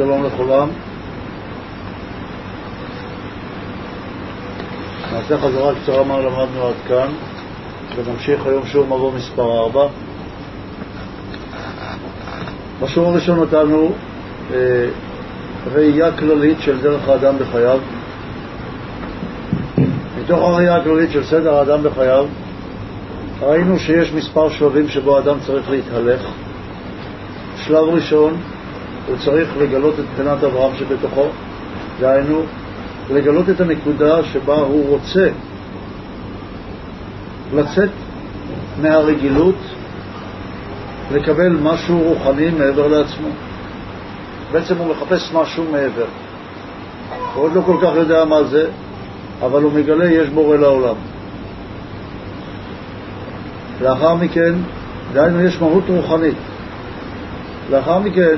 שלום לכולם. נעשה חזרה קצרה מה למדנו עד כאן, ונמשיך היום שיעור מבוא מספר 4. בשיעור הראשון נתנו אה, ראייה כללית של דרך האדם בחייו. מתוך הראייה הכללית של סדר האדם בחייו, ראינו שיש מספר שלבים שבו האדם צריך להתהלך. שלב ראשון, הוא צריך לגלות את בחינת אברהם שבתוכו, דהיינו, לגלות את הנקודה שבה הוא רוצה לצאת מהרגילות, לקבל משהו רוחני מעבר לעצמו. בעצם הוא מחפש משהו מעבר. הוא עוד לא כל כך יודע מה זה, אבל הוא מגלה יש בורא לעולם. לאחר מכן, דהיינו יש מהות רוחנית. לאחר מכן,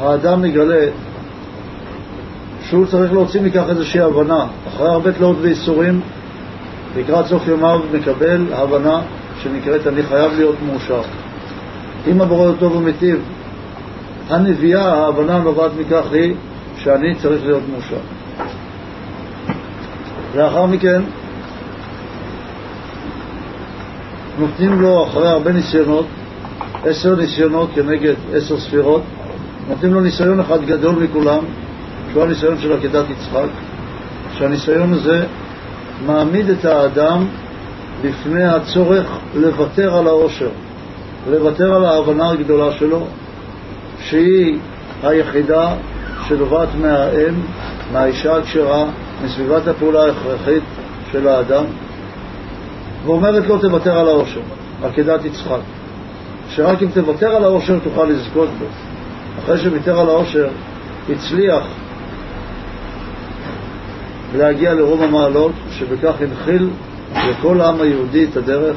האדם מגלה שהוא צריך להוציא מכך איזושהי הבנה. אחרי הרבה תלאות וייסורים, לקראת סוף ימיו מקבל הבנה שנקראת אני חייב להיות מאושר. אם הבורא טוב ומיטיב, הנביאה, ההבנה הנובעת מכך היא שאני צריך להיות מאושר. לאחר מכן נותנים לו, אחרי הרבה ניסיונות, עשר ניסיונות כנגד עשר ספירות, נותנים לו ניסיון אחד גדול מכולם, שהוא הניסיון של עקדת יצחק, שהניסיון הזה מעמיד את האדם בפני הצורך לוותר על העושר, לוותר על ההבנה הגדולה שלו, שהיא היחידה שנובעת מהאם, מהאישה הכשרה, מסביבת הפעולה ההכרחית של האדם, ואומרת לו תוותר על העושר, עקדת יצחק, שרק אם תוותר על העושר תוכל לזכות בו. אחרי שוויתר על העושר, הצליח להגיע לרוב המעלות, שבכך הנחיל לכל העם היהודי את הדרך,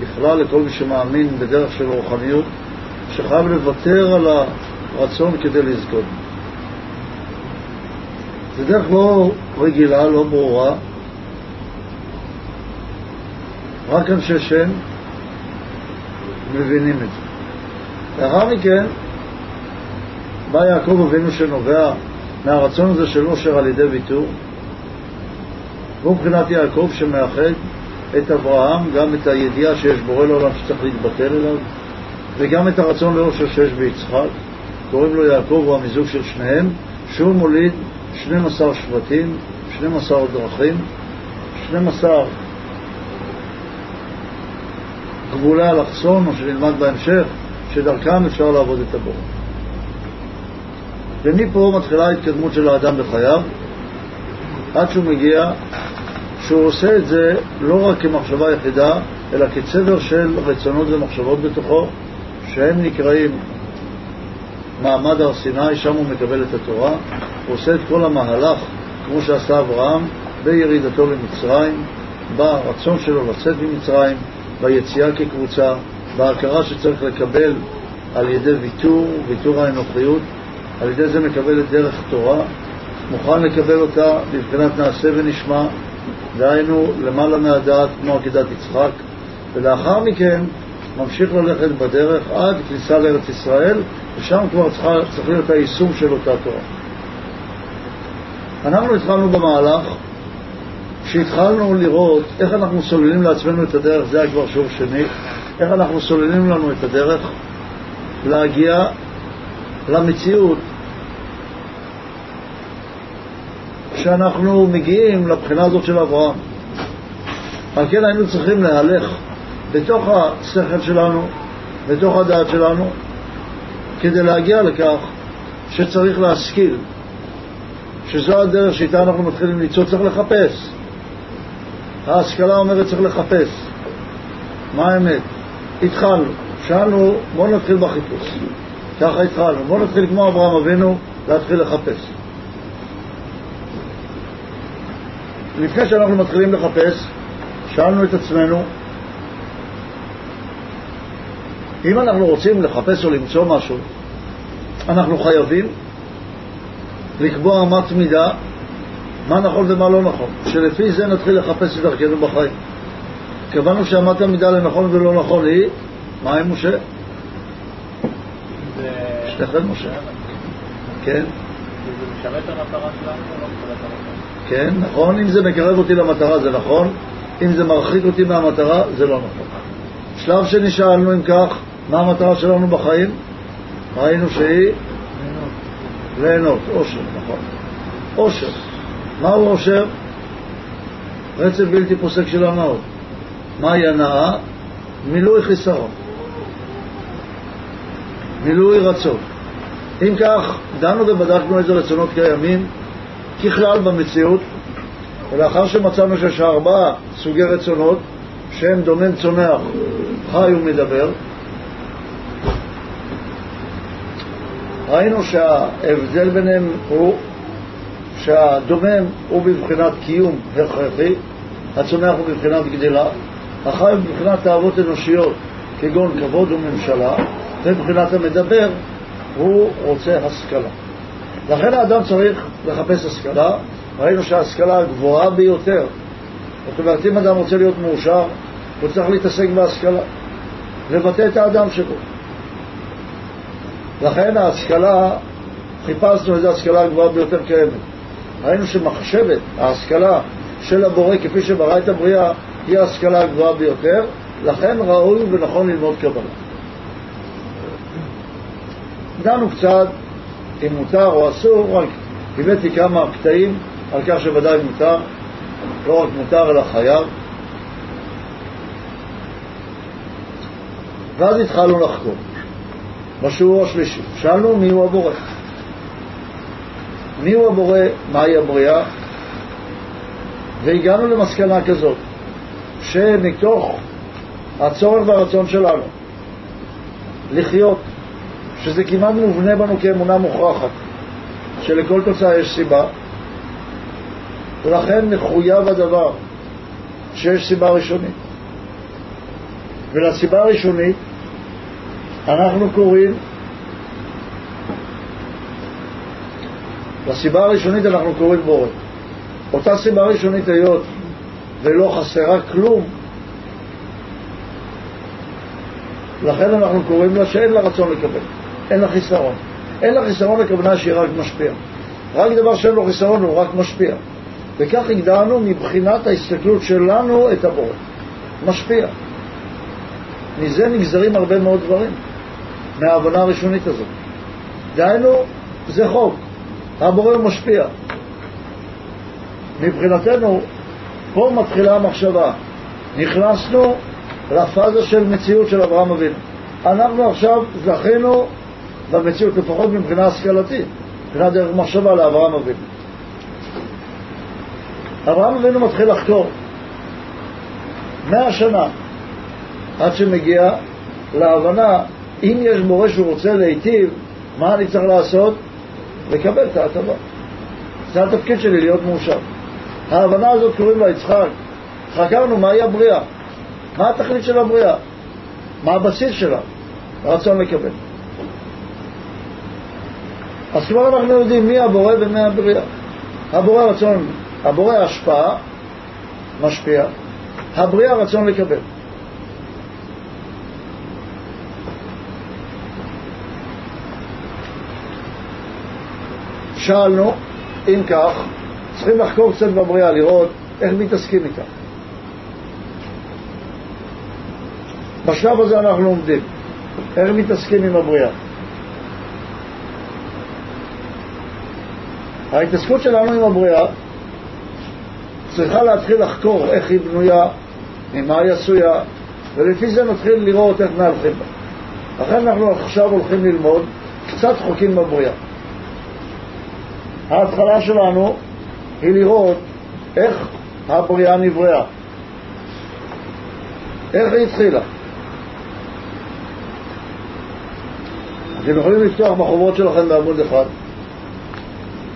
בכלל לכל מי שמאמין בדרך של רוחניות, שחייב לוותר על הרצון כדי לזכות. זו דרך לא רגילה, לא ברורה, רק אנשי שם מבינים את זה. לאחר מכן בא יעקב אבינו שנובע מהרצון הזה של עושר על ידי ויתור, והוא מבחינת יעקב שמאחד את אברהם, גם את הידיעה שיש בורא לעולם שצריך להתבטל אליו, וגם את הרצון לעושר שיש ביצחק, קוראים לו יעקב, הוא המיזוג של שניהם, שהוא מוליד 12 שבטים, 12 דרכים, 12 גבולי אלכסון, או שנלמד בהמשך, שדרכם אפשר לעבוד את הבורא. ומפה מתחילה ההתקדמות של האדם בחייו, עד שהוא מגיע, שהוא עושה את זה לא רק כמחשבה יחידה, אלא כצבר של רצונות ומחשבות בתוכו, שהם נקראים מעמד הר סיני, שם הוא מקבל את התורה, הוא עושה את כל המהלך, כמו שעשה אברהם, בירידתו למצרים, ברצון שלו לצאת ממצרים, ביציאה כקבוצה, בהכרה שצריך לקבל על ידי ויתור, ויתור האנוכיות, על ידי זה מקבל את דרך התורה, מוכן לקבל אותה בבחינת נעשה ונשמע, דהיינו למעלה מהדעת כמו עקידת יצחק, ולאחר מכן ממשיך ללכת בדרך עד כניסה לארץ ישראל, ושם כבר צריכה, צריך להיות היישום של אותה תורה. אנחנו התחלנו במהלך כשהתחלנו לראות איך אנחנו סוללים לעצמנו את הדרך, זה היה כבר שיעור שני, איך אנחנו סוללים לנו את הדרך להגיע למציאות שאנחנו מגיעים לבחינה הזאת של אברהם. על כן היינו צריכים להלך בתוך השכל שלנו, בתוך הדעת שלנו, כדי להגיע לכך שצריך להשכיל, שזו הדרך שאיתה אנחנו מתחילים ליצור, צריך לחפש. ההשכלה אומרת צריך לחפש. מה האמת? התחלנו, שאלנו, בואו נתחיל בחיפוש. ככה התחלנו. בואו נתחיל כמו אברהם אבינו, להתחיל לחפש. לפני שאנחנו מתחילים לחפש, שאלנו את עצמנו, אם אנחנו רוצים לחפש או למצוא משהו, אנחנו חייבים לקבוע אמת מידה מה נכון ומה לא נכון, שלפי זה נתחיל לחפש את דרכנו בחיים. קבענו שאמת המידה לנכון ולא נכון היא, מה עם משה? שתכף משה. כן? כן, נכון, אם זה מקרב אותי למטרה זה נכון, אם זה מרחיק אותי מהמטרה זה לא נכון. שלב שני שאלנו אם כך, מה המטרה שלנו בחיים? ראינו שהיא ליהנות, עושר, נכון. עושר. מהו עושר? רצף בלתי פוסק של הנאות. מהי הנאה? מילוי חיסרון. מילוי רצון. אם כך, דנו ובדקנו איזה רצונות קיימים ככלל במציאות, ולאחר שמצאנו שיש ארבעה סוגי רצונות, שהם דומם צונח, חי ומדבר, ראינו שההבדל ביניהם הוא שהדומם הוא בבחינת קיום הכרחי, הצומח הוא בבחינת גדילה, החי הוא בבחינת תאוות אנושיות כגון כבוד וממשלה, ובבחינת המדבר הוא רוצה השכלה. לכן האדם צריך לחפש השכלה, ראינו שההשכלה הגבוהה ביותר, זאת אומרת אם אדם רוצה להיות מאושר, הוא צריך להתעסק בהשכלה, לבטא את האדם שבו. לכן ההשכלה, חיפשנו איזו השכלה הגבוהה ביותר קיימת. ראינו שמחשבת, ההשכלה של הבורא כפי שברא את הבריאה, היא ההשכלה הגבוהה ביותר, לכן ראוי ונכון ללמוד קבלה. דנו קצת אם מותר או אסור, רק הבאתי כמה קטעים על כך שוודאי מותר, לא רק מותר אלא חייב. ואז התחלנו לחקור. בשיעור השלישי. שאלנו מיהו הבורא. מיהו הבורא, מהי הבריאה, והגענו למסקנה כזאת, שמתוך הצורך והרצון שלנו לחיות, שזה כמעט מובנה בנו כאמונה מוכרחת, שלכל תוצאה יש סיבה, ולכן מחויב הדבר שיש סיבה ראשונית. ולסיבה הראשונית אנחנו קוראים, לסיבה הראשונית אנחנו קוראים בורא. אותה סיבה ראשונית היות ולא חסרה כלום, לכן אנחנו קוראים לה שאין לה רצון לקבל, אין לה חיסרון. אין לה חיסרון הכוונה שהיא רק משפיע. רק דבר שאין לו חיסרון הוא רק משפיע. וכך הגדרנו מבחינת ההסתכלות שלנו את הבורא. משפיע. מזה נגזרים הרבה מאוד דברים. מההבנה הראשונית הזאת. דהיינו, זה חוק, הבורא הוא משפיע. מבחינתנו, פה מתחילה המחשבה. נכנסנו לפאזה של מציאות של אברהם אבינו. אנחנו עכשיו זכינו במציאות, לפחות מבחינה השכלתית, מבחינת דרך מחשבה לאברהם אבינו. אברהם אבינו מתחיל לחקור מאה שנה עד שמגיע להבנה אם יש מורה שהוא רוצה להיטיב, מה אני צריך לעשות? לקבל את ההטבה. זה התפקיד שלי, להיות מאושר. ההבנה הזאת קוראים לה יצחק. חקרנו מהי הבריאה, מה התכלית של הבריאה, מה הבסיס שלה, הרצון לקבל. אז כבר אנחנו יודעים מי הבורא ומי הבריאה. הבורא רצון, הבורא השפעה, משפיע, הבריאה רצון לקבל. שאלנו, אם כך, צריכים לחקור קצת בבריאה, לראות איך מתעסקים איתה. בשלב הזה אנחנו לומדים איך מתעסקים עם הבריאה. ההתעסקות שלנו עם הבריאה צריכה להתחיל לחקור איך היא בנויה, ממה היא עשויה, ולפי זה נתחיל לראות איך מהלכים בה. לכן אנחנו עכשיו הולכים ללמוד קצת חוקים בבריאה. ההתחלה שלנו היא לראות איך הבריאה נבראה, איך היא התחילה. אתם יכולים לפתוח בחובות שלכם בעמוד אחד,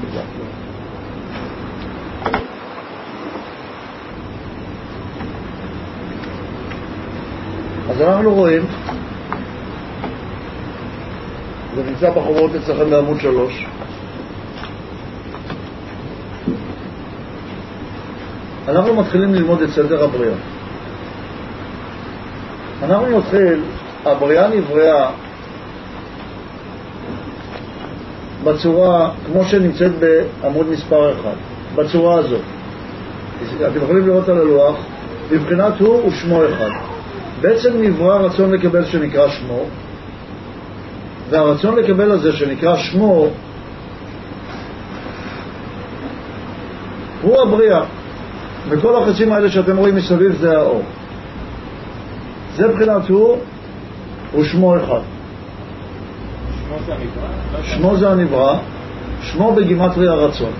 זה מחולק. אז אנחנו רואים, זה נמצא בחוברות אצלכם בעמוד שלוש, אנחנו מתחילים ללמוד את סדר הבריאה. אנחנו נתחיל, הבריאה נבראה בצורה, כמו שנמצאת בעמוד מספר אחד, בצורה הזאת. אתם יכולים לראות על הלוח, מבחינת הוא ושמו אחד. בעצם נברא רצון לקבל שנקרא שמו, והרצון לקבל הזה שנקרא שמו הוא הבריאה. וכל החצים האלה שאתם רואים מסביב זה האור. זה מבחינת הוא ושמו אחד. שמו זה הנברא, שמו בגימטרי הרצון.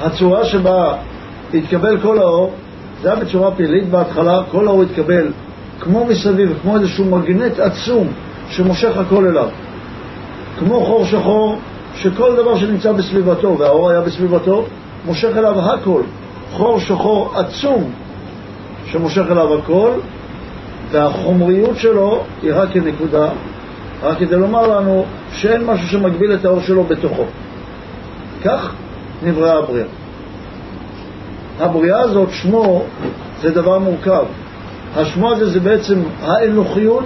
הצורה שבה התקבל כל האור, זה היה בצורה פעילית בהתחלה, כל האור התקבל כמו מסביב, כמו איזשהו מגנט עצום שמושך הכל אליו. כמו חור שחור, שכל דבר שנמצא בסביבתו, והאור היה בסביבתו, מושך אליו הכל. חור שחור עצום שמושך אליו הכל, והחומריות שלו היא רק כנקודה, רק כדי לומר לנו שאין משהו שמגביל את האור שלו בתוכו. כך נבראה הבריאה. הבריאה הזאת, שמו, זה דבר מורכב. השמו הזה זה בעצם האנוכיות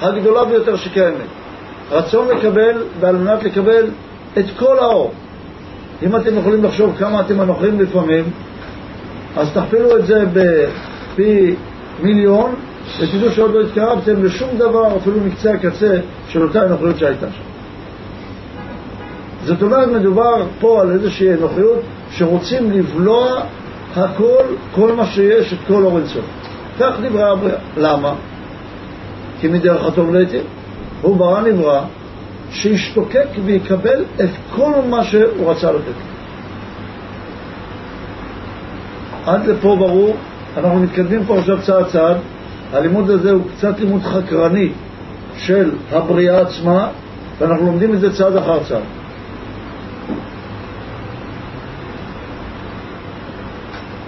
הגדולה ביותר שקיימת. רצון לקבל ועל מנת לקבל את כל האור. אם אתם יכולים לחשוב כמה אתם אנוכיים לפעמים, אז תכפילו את זה בפי מיליון, ותדעו שעוד לא התקרבתם לשום דבר, אפילו מקצה הקצה של אותה אנוכיות שהייתה שם. זאת אומרת, מדובר פה על איזושהי אנוכיות שרוצים לבלוע הכל, כל מה שיש, את כל אור אינסוף. כך נברא הבריאה. למה? כי מדרך הטוב לעתים. הוא ברא נברא שישתוקק ויקבל את כל מה שהוא רצה לתת. עד לפה ברור, אנחנו מתקדמים פה עכשיו צעד צעד, הלימוד הזה הוא קצת לימוד חקרני של הבריאה עצמה, ואנחנו לומדים את זה צעד אחר צעד.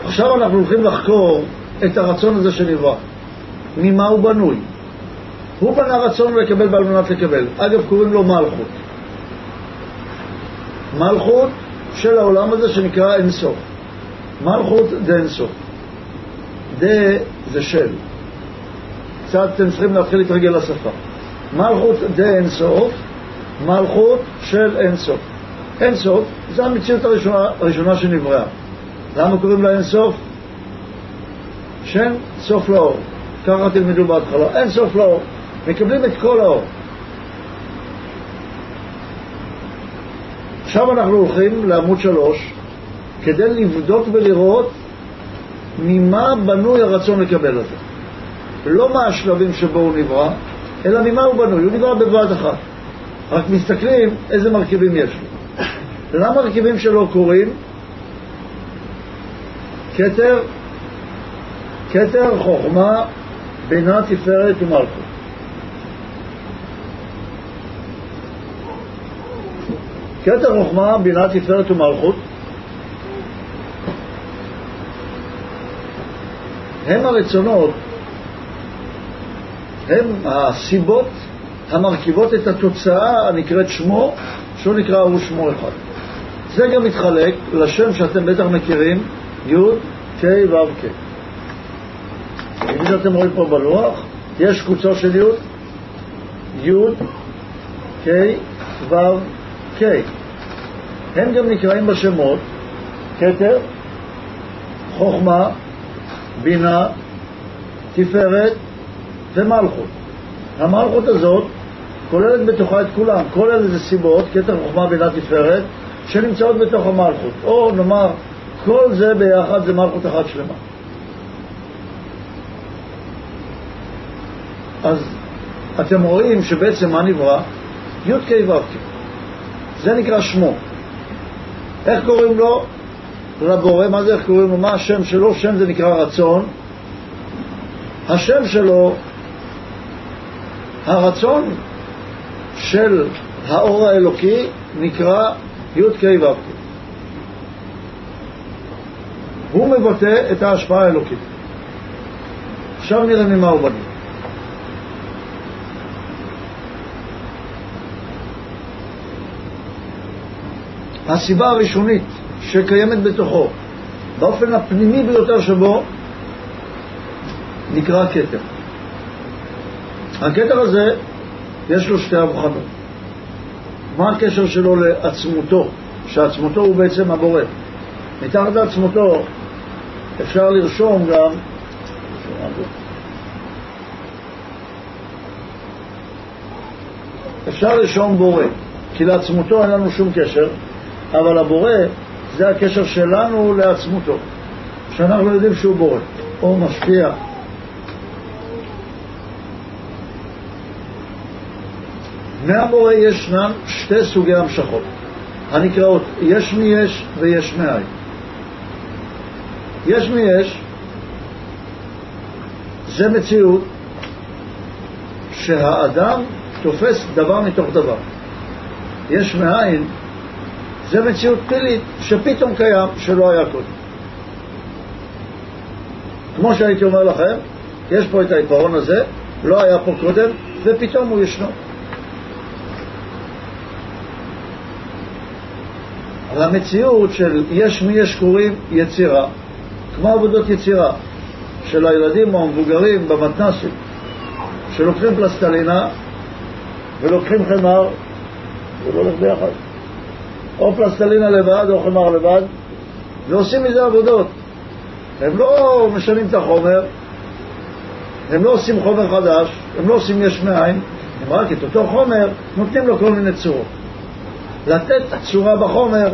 עכשיו אנחנו הולכים לחקור את הרצון הזה שנברא. ממה הוא בנוי? הוא בנה רצון לקבל ועל מנת לקבל. אגב, קוראים לו מלכות. מלכות של העולם הזה שנקרא אינסוף. מלכות דה אינסוף. דה זה של. קצת אתם צריכים להתחיל להתרגל לשפה. מלכות דה אינסוף, מלכות של אינסוף. אינסוף זה המציאות הראשונה, הראשונה שנבראה. למה קוראים לה אינסוף? שאין סוף לאור. ככה תלמדו בהתחלה. אין סוף לאור. מקבלים את כל האור. עכשיו אנחנו הולכים לעמוד שלוש כדי לבדוק ולראות ממה בנוי הרצון לקבל את זה. לא מה השלבים שבו הוא נברא, אלא ממה הוא בנוי. הוא נברא בבת אחת. רק מסתכלים איזה מרכיבים יש לו. למה מרכיבים שלו קוראים? כתר, כתר, חוכמה, בינה, תפארת ומלכות. כתר חוכמה, בינה, תפארת ומלכות הם הרצונות, הם הסיבות המרכיבות את התוצאה הנקראת שמו, שהוא נקרא הוא שמו אחד. זה גם מתחלק לשם שאתם בטח מכירים, י' ק' ו' ק'. כפי שאתם רואים פה בלוח, יש קוצו של י', י', ק', ו', ק'. הם גם נקראים בשמות כתר, חוכמה, בינה, תפארת ומלכות. המלכות הזאת כוללת בתוכה את כולם. כל אלה זה סיבות, כתר, חוכמה, בינה, תפארת, שנמצאות בתוך המלכות. או נאמר, כל זה ביחד זה מלכות אחת שלמה. אז אתם רואים שבעצם מה נברא? י"ק ו"ק. זה נקרא שמו. איך קוראים לו? לבורא, מה זה איך קוראים לו? מה השם שלו? שם זה נקרא רצון. השם שלו, הרצון של האור האלוקי נקרא י"ק ו"ק. הוא מבטא את ההשפעה האלוקית. עכשיו נראה ממה הוא בנוי. הסיבה הראשונית שקיימת בתוכו, באופן הפנימי ביותר שבו, נקרא כתר. הכתר הזה, יש לו שתי אבחנות. מה הקשר שלו לעצמותו, שעצמותו הוא בעצם הבורא. מתחת לעצמותו אפשר לרשום גם אפשר לרשום בורא, כי לעצמותו אין לנו שום קשר, אבל הבורא זה הקשר שלנו לעצמותו, שאנחנו יודעים שהוא בורא, או משפיע. מהבורא ישנם שתי סוגי המשכות, הנקראות יש מי יש ויש מאין. יש מי יש זה מציאות שהאדם תופס דבר מתוך דבר. יש מאין זה מציאות פלילית שפתאום קיים שלא היה קודם. כמו שהייתי אומר לכם, יש פה את העיפרון הזה, לא היה פה קודם, ופתאום הוא ישנו. אבל המציאות של יש מי יש קוראים יצירה, כמו עבודות יצירה של הילדים או המבוגרים במתנ"סים, שלוקחים פלסטלינה ולוקחים חמר, זה לא הולך ביחד. או פלסטלינה לבד או חמר לבד, ועושים מזה עבודות. הם לא משנים את החומר, הם לא עושים חומר חדש, הם לא עושים יש מאין, הם רק את אותו חומר נותנים לו כל מיני צורות. לתת צורה בחומר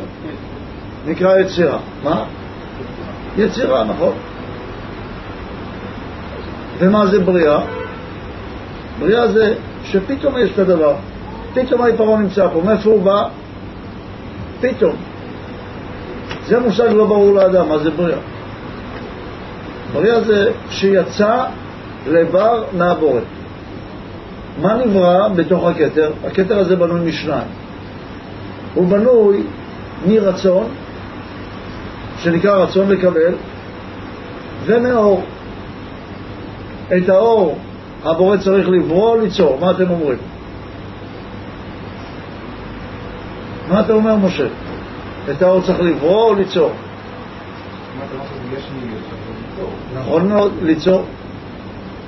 נקרא יצירה. מה? יצירה, נכון. ומה זה בריאה? בריאה זה שפתאום יש את הדבר, פתאום העיפרון נמצא פה, מאיפה הוא בא? פתאום. זה מושג לא ברור לאדם, מה זה בריאה? בריאה זה שיצא לבר מהבורא. מה נברא בתוך הכתר? הכתר הזה בנוי משניים. הוא בנוי מרצון, שנקרא רצון לקבל, ומאור. את האור הבורא צריך לברוא או ליצור? מה אתם אומרים? מה אתה אומר, משה? את האור צריך לברוא או ליצור? נכון מאוד, ליצור.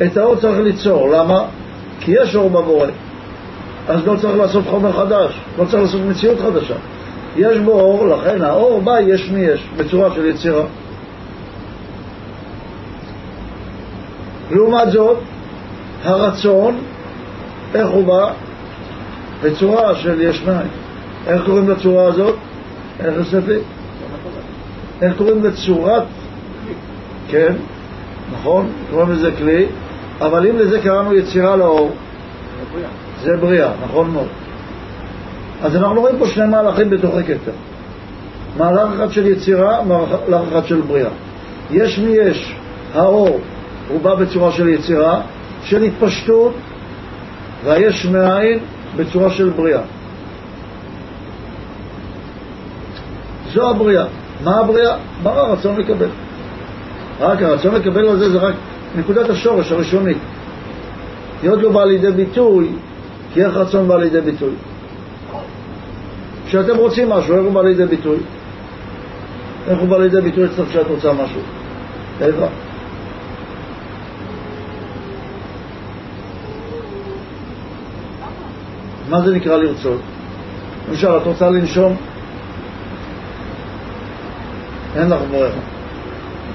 את האור צריך ליצור, למה? כי יש אור בבורא. אז לא צריך לעשות חומר חדש, לא צריך לעשות מציאות חדשה. יש בו אור, לכן האור בא יש מי יש, בצורה של יצירה. לעומת זאת, הרצון, איך הוא בא? בצורה של יש מאין. איך קוראים לצורה הזאת? איך יוספי? איך קוראים לצורת? כן, נכון, קוראים לזה כלי, אבל אם לזה קראנו יצירה לאור, זה בריאה, נכון מאוד. אז אנחנו רואים פה שני מהלכים בתוך הכתר. מהלך אחד של יצירה, מהלך אחד של בריאה. יש מי יש, האור הוא בא בצורה של יצירה, של התפשטות, והיש מאין בצורה של בריאה. זו הבריאה. מה הבריאה? מה הרצון לקבל? רק הרצון לקבל הזה זה רק נקודת השורש הראשונית. היא עוד לא באה לידי ביטוי, כי איך רצון בא לידי ביטוי? כשאתם רוצים משהו, איך הוא בא לידי ביטוי? איך הוא בא לידי ביטוי אצלך כשאת רוצה משהו? איפה? מה זה נקרא לרצות? למשל, את רוצה לנשום? אין לך ברירה.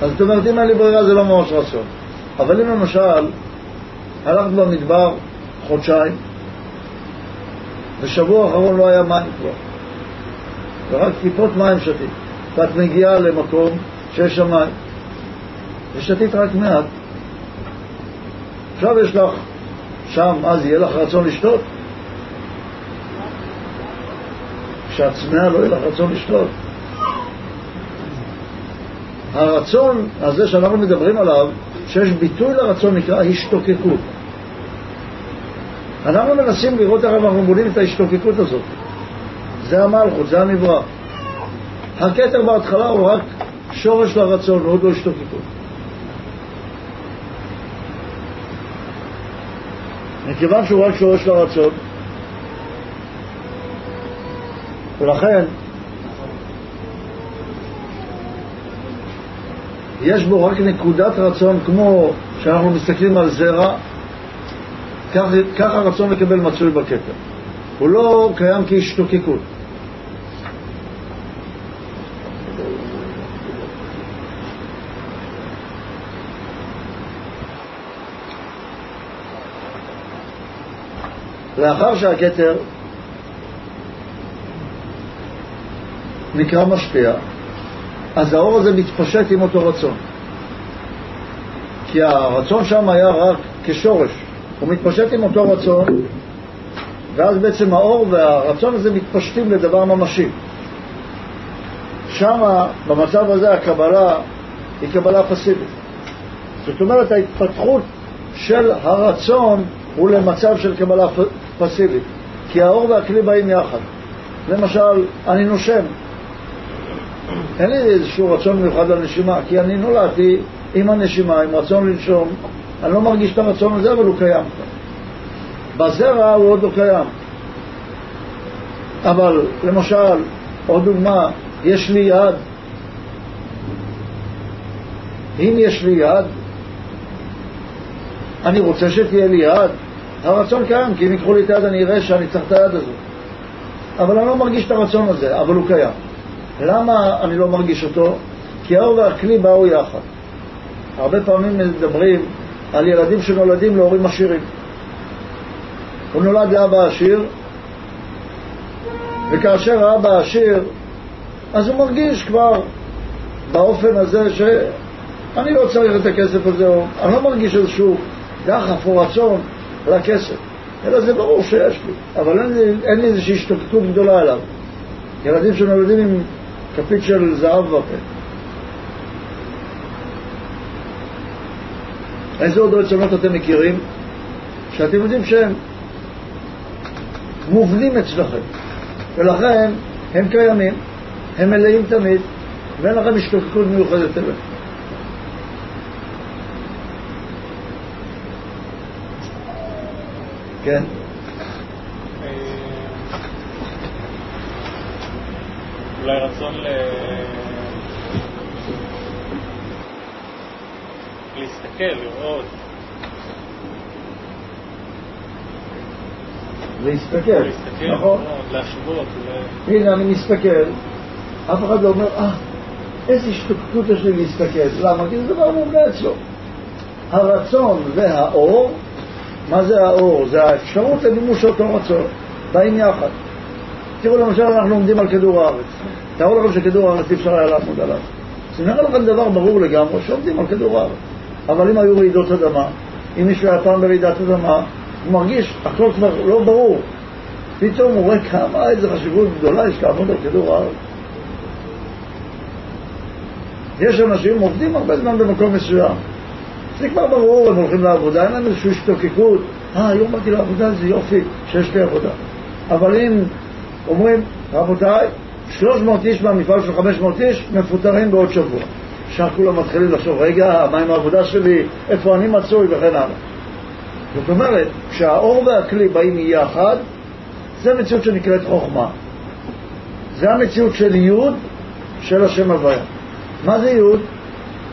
אז את אומרת, אם אין לי ברירה זה לא ממש רצון. אבל אם למשל, הלכת במדבר חודשיים, ושבוע האחרון לא היה מים כבר, ורק טיפות מים שתית, ואת מגיעה למקום שיש שם מים, ושתית רק מעט, עכשיו יש לך שם, אז יהיה לך רצון לשתות? כשאת צמאה לא יהיה לך רצון לשתות. הרצון הזה שאנחנו מדברים עליו, שיש ביטוי לרצון נקרא השתוקקות. אנחנו מנסים לראות איך אנחנו בונים את ההשתוקקות הזאת. זה המלכות, זה הנברא. הכתר בהתחלה הוא רק שורש לרצון, הוא עוד לא השתוקקות. מכיוון שהוא רק שורש לרצון, ולכן יש בו רק נקודת רצון כמו שאנחנו מסתכלים על זרע, כך הרצון לקבל מצוי בכתר. הוא לא קיים כהשתוקקות. לאחר שהכתר נקרא משפיע, אז האור הזה מתפשט עם אותו רצון. כי הרצון שם היה רק כשורש, הוא מתפשט עם אותו רצון, ואז בעצם האור והרצון הזה מתפשטים לדבר ממשי. שם, במצב הזה, הקבלה היא קבלה פסיבית. זאת אומרת, ההתפתחות של הרצון הוא למצב של קבלה פסיבית, כי האור והכלי באים יחד. למשל, אני נושם, אין לי איזשהו רצון מיוחד לנשימה, כי אני נולדתי עם הנשימה, עם רצון לנשום, אני לא מרגיש את הרצון הזה, אבל הוא קיים בזרע הוא עוד לא קיים. אבל למשל, עוד דוגמה, יש לי יד. אם יש לי יד, אני רוצה שתהיה לי יד. הרצון קיים, כי אם ייקחו לי את היד אני אראה שאני צריך את היד הזאת. אבל אני לא מרגיש את הרצון הזה, אבל הוא קיים. למה אני לא מרגיש אותו? כי האור והכלי באו יחד. הרבה פעמים מדברים על ילדים שנולדים להורים עשירים. הוא נולד לאבא עשיר, וכאשר האבא עשיר, אז הוא מרגיש כבר באופן הזה שאני לא צריך את הכסף הזה, או אני לא מרגיש איזשהו דחף או רצון לכסף, אלא זה ברור שיש לי, אבל אין לי, אין לי איזושהי השתוקקות גדולה אליו. ילדים שנולדים עם כפית של זהב בפה. איזה עוד רצונות אתם מכירים? שאתם יודעים שהם מובנים אצלכם, ולכן הם קיימים, הם מלאים תמיד, ואין לכם השתוקקות מיוחדת אליהם. כן. אולי רצון ל... להסתכל, לראות. להסתכל, נכון. להשוות. הנה, אני מסתכל, אף אחד לא אומר, אה, איזה השתוקקות יש לי להסתכל. למה? כי זה דבר מובנה אצלו. הרצון והאור, מה זה האור? זה האפשרות למימוש אותו רצון, באים יחד. תראו למשל, אנחנו עומדים על כדור הארץ. תארו לכם שכדור הארץ אי אפשר היה לעמוד עליו. זה נראה לכם דבר ברור לגמרי שעומדים על כדור הארץ. אבל אם היו רעידות אדמה, אם מישהו היה פעם ברעידת אדמה, הוא מרגיש, הכל כבר לא ברור. פתאום הוא רואה כמה, איזה חשיבות גדולה יש לעמוד על כדור הארץ. יש אנשים עובדים הרבה זמן במקום מסוים. זה כבר ברור, הם הולכים לעבודה, אין להם איזושהי השתוקקות. אה, היום באתי לעבודה, זה יופי שיש לי עבודה. אבל אם אומרים, רבותיי, 300 איש מהמפעל של 500 איש מפוטרים בעוד שבוע. עכשיו כולם מתחילים לחשוב, רגע, מה עם העבודה שלי, איפה אני מצוי וכן הלאה. זאת אומרת, כשהאור והכלי באים יחד, זה מציאות שנקראת חוכמה. זה המציאות של יוד של השם הוויה. מה זה יוד?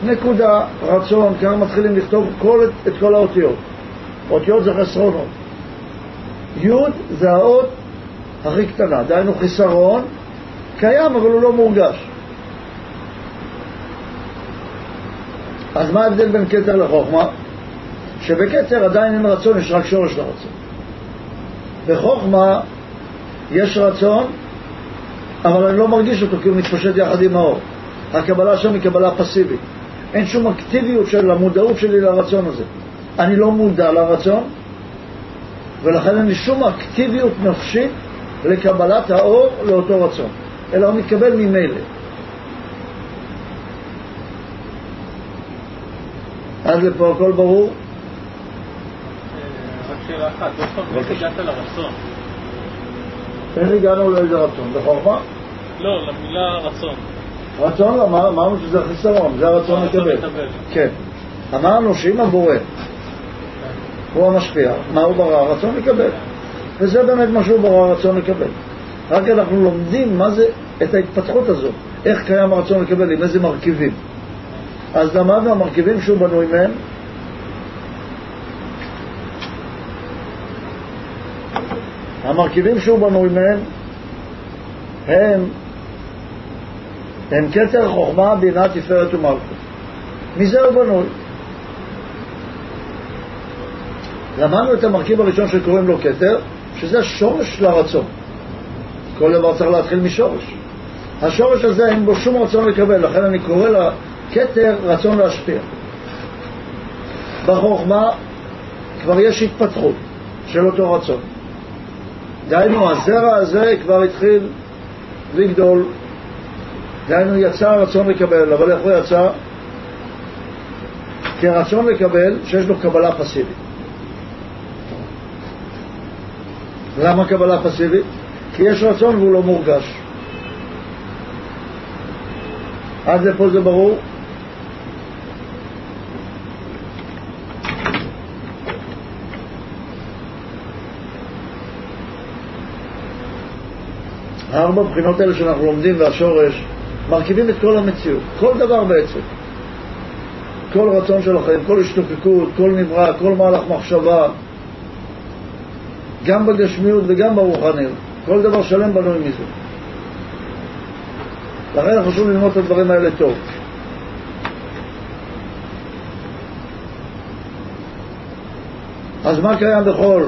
נקודה, רצון, כאן מתחילים לכתוב כל, את כל האותיות. אותיות זה חסרונות. יוד זה האות הכי קטנה, דהיינו חיסרון, קיים אבל הוא לא מורגש. אז מה ההבדל בין כתר לחוכמה? שבכתר עדיין אין רצון, יש רק שורש לרצון. בחוכמה יש רצון, אבל אני לא מרגיש אותו כי הוא מתפשט יחד עם האור. הקבלה שם היא קבלה פסיבית. אין שום אקטיביות של המודעות שלי לרצון הזה. אני לא מודע לרצון, ולכן אין לי שום אקטיביות נפשית לקבלת האור לאותו רצון, אלא הוא מתקבל ממילא. עד לפה הכל ברור? רק שאלה אחת, איך בבקשה. הגעת לרצון? איך הגענו לאיזה רצון? בחוכמה? לא, למילה רצון. רצון, אמר- אמרנו שזה החיסרון, זה הרצון הרצון לקבל. לקבל. כן. אמרנו שאם הבורא הוא המשפיע, מה הוא ברא? רצון לקבל. וזה באמת מה שהוא ברא, רצון לקבל. רק אנחנו לומדים מה זה, את ההתפתחות הזאת, איך קיים הרצון לקבל, עם איזה מרכיבים. אז למדנו המרכיבים שהוא בנוי מהם, המרכיבים שהוא בנוי מהם הם הם כתר חוכמה, בינה, תפארת ומלכות. מזה הוא בנוי. למדנו את המרכיב הראשון שקוראים לו כתר, שזה שורש לרצון. כל דבר צריך להתחיל משורש. השורש הזה אין בו שום רצון לקבל, לכן אני קורא לכתר רצון להשפיע. בחוכמה כבר יש התפתחות של אותו רצון. דהיינו, הזרע הזה כבר התחיל לגדול, דהיינו, יצא הרצון לקבל, אבל איך הוא יצא? כרצון לקבל שיש לו קבלה פסיבית. למה קבלה פסיבית? כי יש רצון והוא לא מורגש. עד לפה זה ברור? הארבע בחינות האלה שאנחנו לומדים והשורש מרכיבים את כל המציאות, כל דבר בעצם. כל רצון של החיים, כל השתוקקות, כל נברא, כל מהלך מחשבה, גם בגשמיות וגם ברוחניות. כל דבר שלם בנוי מזה. לכן חשוב ללמוד את הדברים האלה טוב. אז מה קיים בכל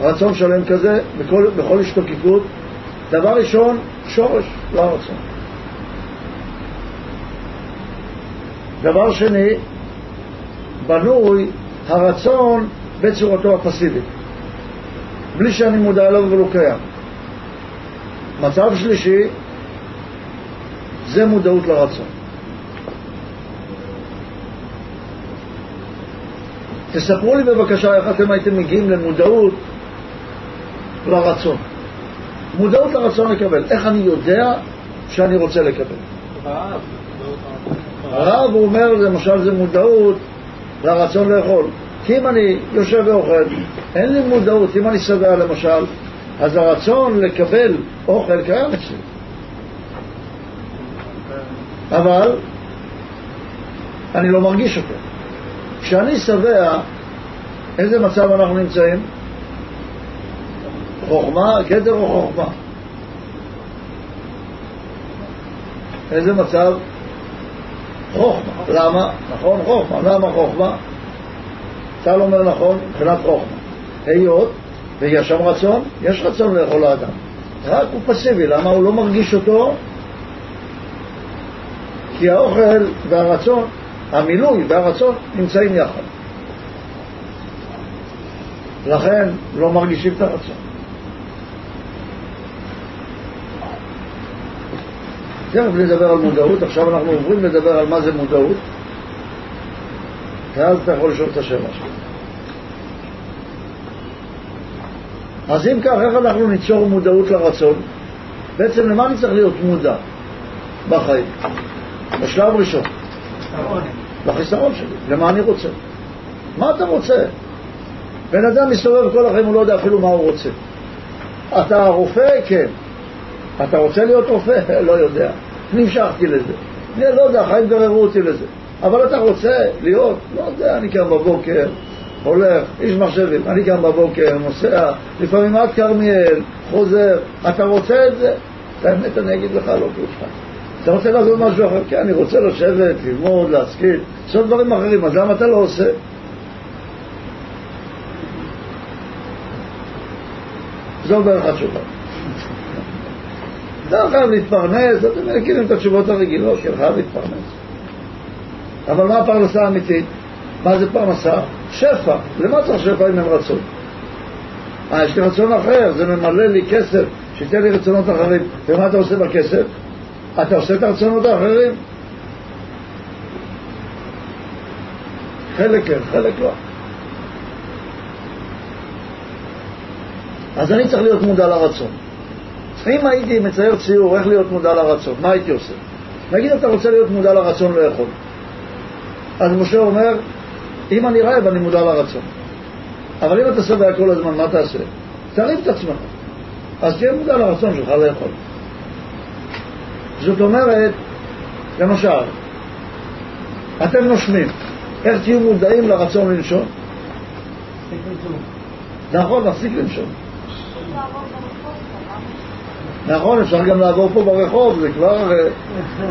רצון שלם כזה, בכל, בכל השתוקקות? דבר ראשון, שורש, לא הרצון. דבר שני, בנוי הרצון בצורתו הפסיבית, בלי שאני מודע אליו ולא קיים. מצב שלישי, זה מודעות לרצון. תספרו לי בבקשה איך אתם הייתם מגיעים למודעות לרצון. מודעות לרצון לקבל. איך אני יודע שאני רוצה לקבל? רעב. הרב הוא אומר, למשל, זה מודעות לרצון לאכול. כי אם אני יושב ואוכל, אין לי מודעות, אם אני שבע למשל, אז הרצון לקבל אוכל קיים אצלי. אבל אני לא מרגיש אותו. כשאני שבע, איזה מצב אנחנו נמצאים? חוכמה, כתר או חוכמה? איזה מצב? חוכמה. למה? נכון, חוכמה. למה חוכמה? טל אומר נכון, מבחינת חוכמה. היות ויש שם רצון, יש רצון לאכול האדם. רק הוא פסיבי, למה הוא לא מרגיש אותו? כי האוכל והרצון, המילוי והרצון נמצאים יחד. לכן לא מרגישים את הרצון. תכף נדבר על מודעות, עכשיו אנחנו עוברים לדבר על מה זה מודעות, ואז אתה יכול לשאול את השאלה שלך. אז אם כך, איך אנחנו ניצור מודעות לרצון? בעצם למה אני צריך להיות מודע בחיים? בשלב ראשון, לחיסרון שלי, למה אני רוצה. מה אתה רוצה? בן אדם מסתובב כל החיים, הוא לא יודע אפילו מה הוא רוצה. אתה רופא? כן. אתה רוצה להיות רופא? לא יודע. נמשכתי לזה. אני לא יודע, החיים גררו אותי לזה. אבל אתה רוצה להיות? לא יודע, אני קם בבוקר, הולך, איש מחשבים, אני קם בבוקר, נוסע, לפעמים עד כרמיאל, חוזר. אתה רוצה את זה? האמת אני אגיד לך, לא כלום. אתה רוצה לעשות משהו אחר? כן, אני רוצה לשבת, ללמוד, להשכיל, לעשות דברים אחרים, אז למה אתה לא עושה? זו דרך התשובה. אתה חייב להתפרנס, אתם מכירים את התשובות הרגילות, כן, חייב להתפרנס. אבל מה הפרנסה האמיתית? מה זה פרנסה? שפע. למה צריך שפע אם אין רצון? אה, יש לי רצון אחר, זה ממלא לי כסף, שייתן לי רצונות אחרים. ומה אתה עושה בכסף? אתה עושה את הרצונות האחרים? חלק כן, חלק לא. אז אני צריך להיות מודע לרצון. אם הייתי מצייר ציור איך להיות מודע לרצון, מה הייתי עושה? נגיד אתה רוצה להיות מודע לרצון לאכול. אז משה אומר, אם אני רעב אני מודע לרצון. אבל אם אתה שבע כל הזמן, מה תעשה? תרים את עצמך. אז תהיה מודע לרצון שלך לאכול. זאת אומרת, למשל, אתם נושמים, איך תהיו מודעים לרצון לנשום? נכון, להפסיק לנשום. נכון, אפשר גם לעבור פה ברחוב, זה כבר אה,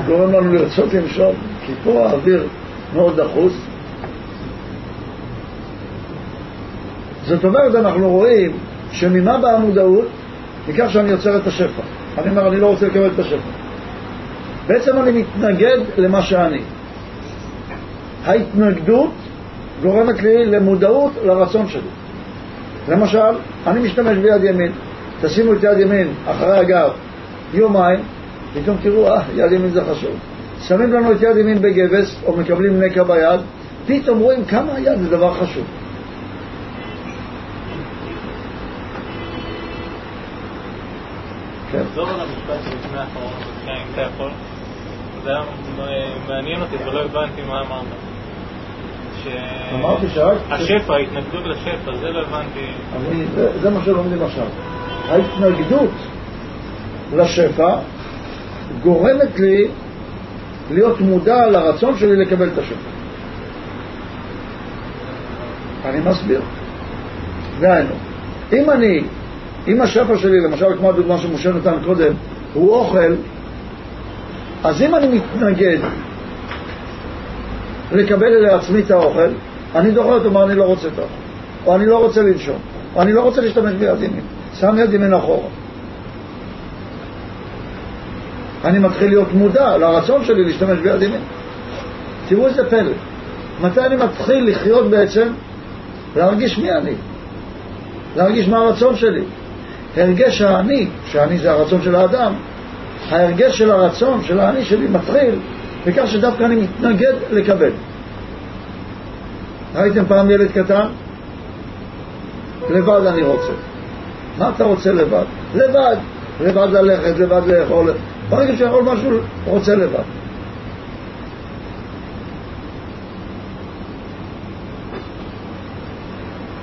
גורם לנו לרצות לנשום, כי פה האוויר מאוד דחוס. זאת אומרת, אנחנו רואים שממה באה המודעות? מכך שאני יוצר את השפע. אני אומר, אני לא רוצה לקבל את השפע. בעצם אני מתנגד למה שאני. ההתנגדות גורמת לי למודעות לרצון שלי. למשל, אני משתמש ביד ימין, תשימו את יד ימין אחרי הגב יומיים, פתאום תראו, אה, יד ימין זה חשוב. שמים לנו את יד ימין בגבס, או מקבלים נקע ביד, פתאום רואים כמה היד זה דבר חשוב. כן. תחזור על המשפט שלפני האחרון, אתה יכול. זה היה מעניין אותי ולא הבנתי מה אמרת. אמרתי. השפע, ההתנגדות לשפע, זה לא הבנתי. זה מה שלומדים עכשיו. ההתנגדות לשפע גורמת לי להיות מודע לרצון שלי לקבל את השפע. אני מסביר. דהיינו, אם אני, אם השפע שלי, למשל כמו הדוגמה שמשה נתן קודם, הוא אוכל, אז אם אני מתנגד לקבל לעצמי את האוכל, אני דוחה אותו, מה אני לא רוצה את האוכל, או אני לא רוצה לנשום, או אני לא רוצה להשתמש ביד ימין, שם יד ימין אחורה. אני מתחיל להיות מודע לרצון שלי להשתמש ביד ימין. תראו איזה פלא. מתי אני מתחיל לחיות בעצם? להרגיש מי אני. להרגיש מה הרצון שלי. הרגש האני, שהאני זה הרצון של האדם, ההרגש של הרצון, של האני שלי, מתחיל בכך שדווקא אני מתנגד לקבל. ראיתם פעם ילד קטן? לבד אני רוצה. מה אתה רוצה לבד? לבד. לבד ללכת, לבד לאכול. ברגע שיכול משהו, רוצה לבד.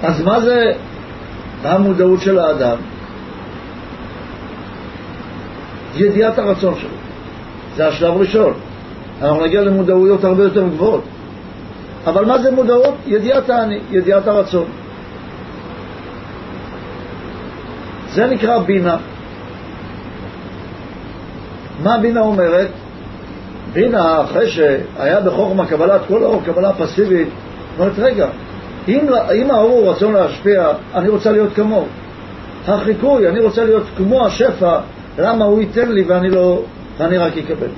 אז מה זה המודעות של האדם? ידיעת הרצון שלו. זה השלב הראשון. אנחנו נגיע למודעויות הרבה יותר גבוהות. אבל מה זה מודעות? ידיעת האני, ידיעת הרצון. זה נקרא בינה. מה בינה אומרת? בינה, אחרי שהיה בחוכמה קבלת כל האור, קבלה פסיבית, אומרת, רגע, אם, אם האור הוא רצון להשפיע, אני רוצה להיות כמוהו. החיקוי, אני רוצה להיות כמו השפע, למה הוא ייתן לי ואני לא, ואני רק אקבל.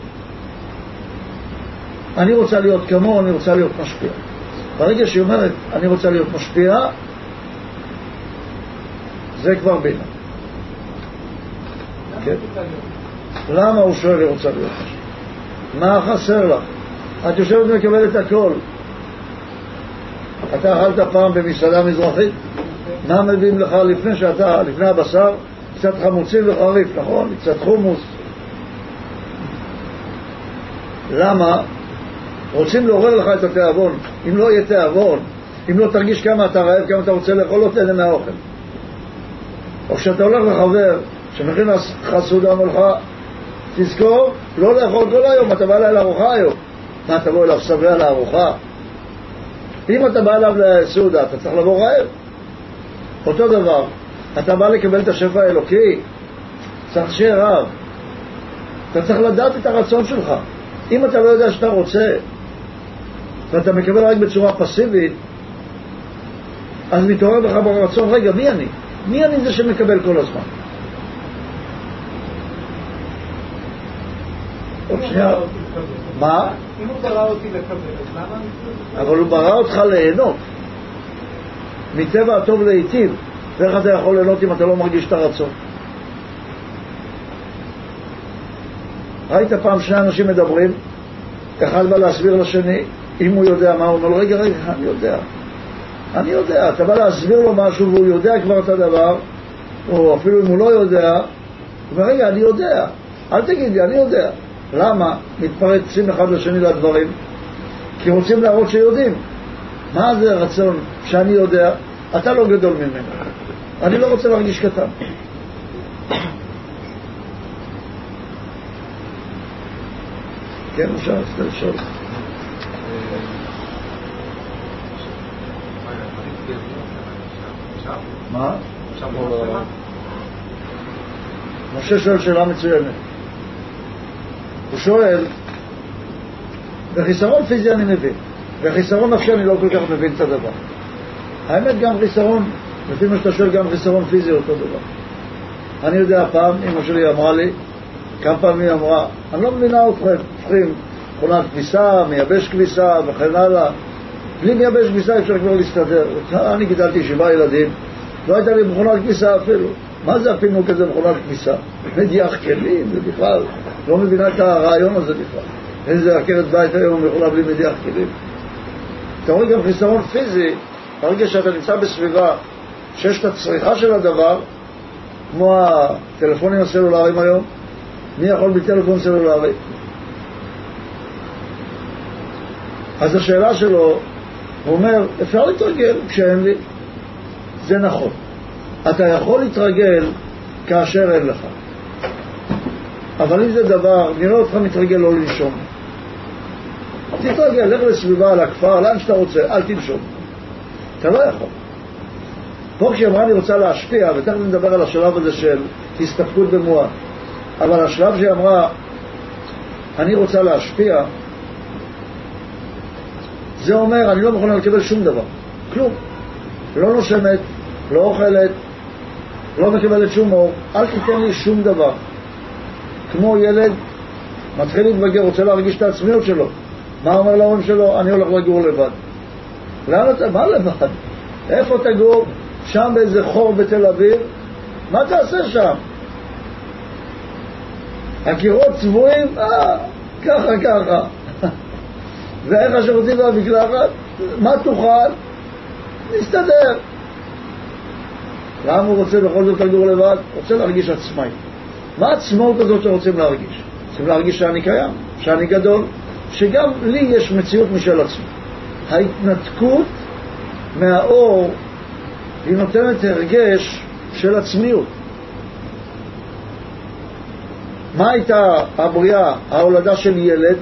אני רוצה להיות כמוהו, אני רוצה להיות משפיע. ברגע שהיא אומרת, אני רוצה להיות משפיע, זה כבר בינה. כן. למה הוא שואל, היא רוצה להיות משפיע? מה חסר לך? את יושבת ומקבלת הכל. אתה אכלת פעם במסעדה מזרחית? מה מביאים לך לפני שאתה, לפני הבשר? קצת חמוצים וחריף, נכון? קצת חומוס. למה? רוצים לעורר לך את התיאבון. אם לא יהיה תיאבון, אם לא תרגיש כמה אתה רעב, כמה אתה רוצה לאכול, לא תהנה מהאוכל. או כשאתה הולך לחבר שמכין לך סעודה, אומר לך, תזכור, לא לאכול כל היום, אתה בא אליי לארוחה היום. מה, תבוא אליו שבע לארוחה? אם אתה בא אליו לסעודה, אתה צריך לבוא רעב. אותו דבר, אתה בא לקבל את השפע האלוקי, צריך שיהיה רב. אתה צריך לדעת את הרצון שלך. אם אתה לא יודע שאתה רוצה, ואתה מקבל רק בצורה פסיבית, אז מתעורר בך ברצון, רגע, מי אני? מי אני זה שמקבל כל הזמן? מה? אם הוא ברא אותי לקבל, אז למה אבל הוא ברא אותך ליהנות. מטבע הטוב להיטיב. ואיך אתה יכול ליהנות אם אתה לא מרגיש את הרצון? ראית פעם שני אנשים מדברים, אחד בא להסביר לשני, אם הוא יודע מה, הוא אומר לו, רגע, רגע, אני יודע. אני יודע, אתה בא להסביר לו משהו והוא יודע כבר את הדבר, או אפילו אם הוא לא יודע, הוא אומר, רגע, אני יודע, אל תגיד לי, אני יודע. למה מתפרצים אחד לשני לדברים? כי רוצים להראות שיודעים. מה זה רצון שאני יודע? אתה לא גדול ממנו. אני לא רוצה להרגיש קטן. כן, אפשר לשאול. מה? משה שואל שאלה מצוינת. הוא שואל, בחיסרון פיזי אני מבין, בחיסרון נפשי אני לא כל כך מבין את הדבר. האמת גם חיסרון, לפי מה שאתה שואל, גם חיסרון פיזי אותו דבר. אני יודע, פעם אמא שלי אמרה לי, כמה פעמים היא אמרה, אני לא מבינה אתכם, הופכים מכונת כביסה, מייבש כביסה וכן הלאה. בלי מייבש כביסה אפשר כבר להסתדר. אני גידלתי שבעה ילדים, לא הייתה לי מכונת כביסה אפילו. מה זה הפינוק הזה מכונת כביסה? מדיח כלים, זה בכלל, לא מבינה את הרעיון הזה בכלל. איזה עקרת בית היום יכולה בלי מדיח כלים? אתה רואה גם חיסרון פיזי, ברגע שאתה נמצא בסביבה שיש את הצריכה של הדבר, כמו הטלפונים הסלולריים היום, מי יכול בטלפון סלולרי? אז השאלה שלו, הוא אומר, אפשר להתרגל כשאין לי. זה נכון. אתה יכול להתרגל כאשר אין לך. אבל אם זה דבר, נראה אותך מתרגל לא לנשום. תתרגל, לך לסביבה, לכפר, לאן שאתה רוצה, אל תנשום. אתה לא יכול. פה כשהיא אמרה אני רוצה להשפיע, ותכף נדבר על השלב הזה של הסתפקות במועט, אבל השלב שהיא אמרה אני רוצה להשפיע, זה אומר אני לא מוכנה לקבל שום דבר, כלום. לא נושמת, לא אוכלת, לא מקבלת שום אור, אל תיתן לי שום דבר. כמו ילד מתחיל להתבגר, רוצה להרגיש את העצמיות שלו. מה אומר להורים שלו? אני הולך לגור לבד. לאן אתה? מה לבד? איפה תגור? שם באיזה חור בתל אביב? מה תעשה שם? הקירות צבועים? אה, ככה ככה. ואיך השירותים והמקלחת? מה תאכל? נסתדר. למה הוא רוצה בכל זאת לגור לבד? רוצה להרגיש עצמאי. מה העצמאות הזאת שרוצים להרגיש? רוצים להרגיש שאני קיים, שאני גדול, שגם לי יש מציאות משל עצמי. ההתנתקות מהאור היא נותנת הרגש של עצמיות. מה הייתה הבריאה, ההולדה של ילד?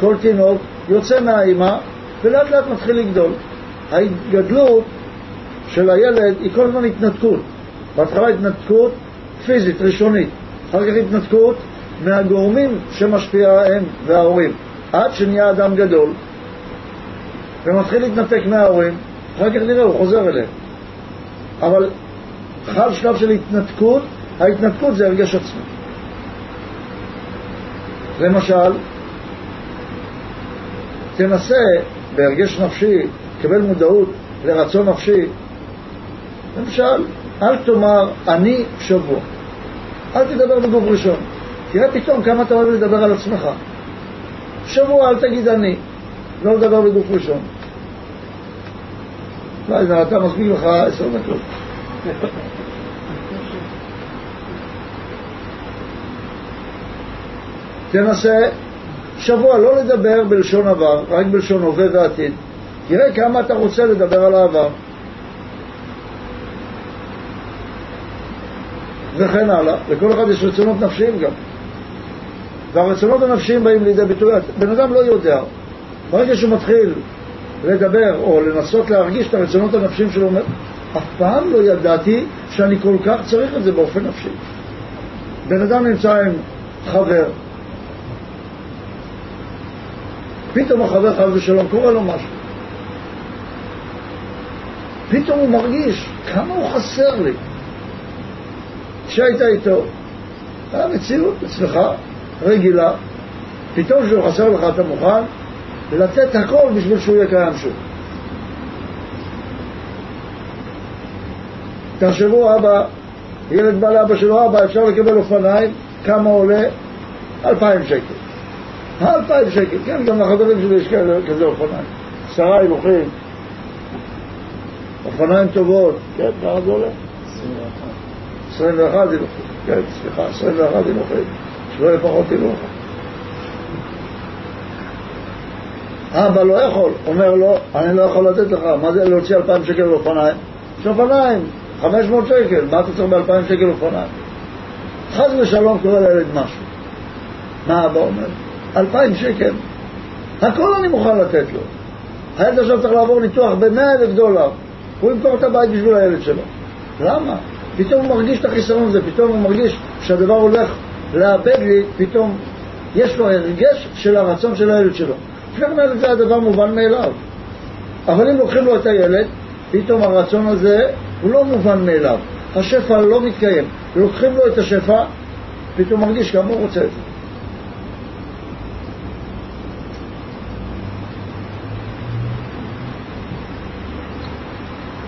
כל תינוק יוצא מהאימא ולאט לאט מתחיל לגדול. ההתגדלות של הילד היא כל הזמן התנתקות. בהתחלה התנתקות פיזית, ראשונית, אחר כך התנתקות מהגורמים שמשפיע הם וההורים, עד שנהיה אדם גדול ומתחיל להתנתק מההורים, אחר כך נראה, הוא חוזר אליהם. אבל חל שלב של התנתקות, ההתנתקות זה הרגש עצמי. למשל, תנסה בהרגש נפשי, קבל מודעות לרצון נפשי, למשל, אל תאמר אני שבוע. אל תדבר בגוף ראשון. תראה פתאום כמה אתה אוהב לדבר על עצמך. שבוע אל תגיד אני, לא לדבר בגוף ראשון. לא, זה אתה מספיק לך עשר דקות. תנסה שבוע לא לדבר בלשון עבר, רק בלשון הווה ועתיד. תראה כמה אתה רוצה לדבר על העבר. וכן הלאה. לכל אחד יש רצונות נפשיים גם. והרצונות הנפשיים באים לידי ביטוי. בן אדם לא יודע. ברגע שהוא מתחיל לדבר או לנסות להרגיש את הרצונות הנפשיים שלו, אומר, אף פעם לא ידעתי שאני כל כך צריך את זה באופן נפשי. בן אדם נמצא עם חבר, פתאום החבר חס ושלום קורה לו משהו. פתאום הוא מרגיש כמה הוא חסר לי. כשהיית איתו, המציאות אצלך רגילה, פתאום כשהוא חסר לך אתה מוכן לתת הכל בשביל שהוא יהיה קיים שוב. תחשבו, אבא, ילד בא לאבא שלו, אבא, אפשר לקבל אופניים, כמה עולה? אלפיים שקל. אלפיים שקל, כן, גם לחברים שלי יש כזה אופניים. עשרה הילוכים, אופניים טובות, כן, כמה זה עולה? 21 הילוכים, כן, סליחה, 21 הילוכים, שלא יהיה פחות הילוך. אבא לא יכול, אומר לו, אני לא יכול לתת לך, מה זה להוציא 2,000 שקל לאופניים? יש אופניים, 500 שקל, מה אתה צריך ב-2,000 שקל אופניים? חס ושלום קורה לילד משהו. מה אבא אומר? 2,000 שקל, הכל אני מוכן לתת לו. הילד עכשיו צריך לעבור ניתוח ב-100 אלף דולר, הוא ימכור את הבית בשביל הילד שלו. למה? פתאום הוא מרגיש את החיסרון הזה, פתאום הוא מרגיש שהדבר הולך לאבד לי, פתאום יש לו הרגש של הרצון של הילד שלו. לפני כן זה הדבר מובן מאליו. אבל אם לוקחים לו את הילד, פתאום הרצון הזה הוא לא מובן מאליו. השפע לא מתקיים. לוקחים לו את השפע, פתאום מרגיש כמה הוא רוצה את זה.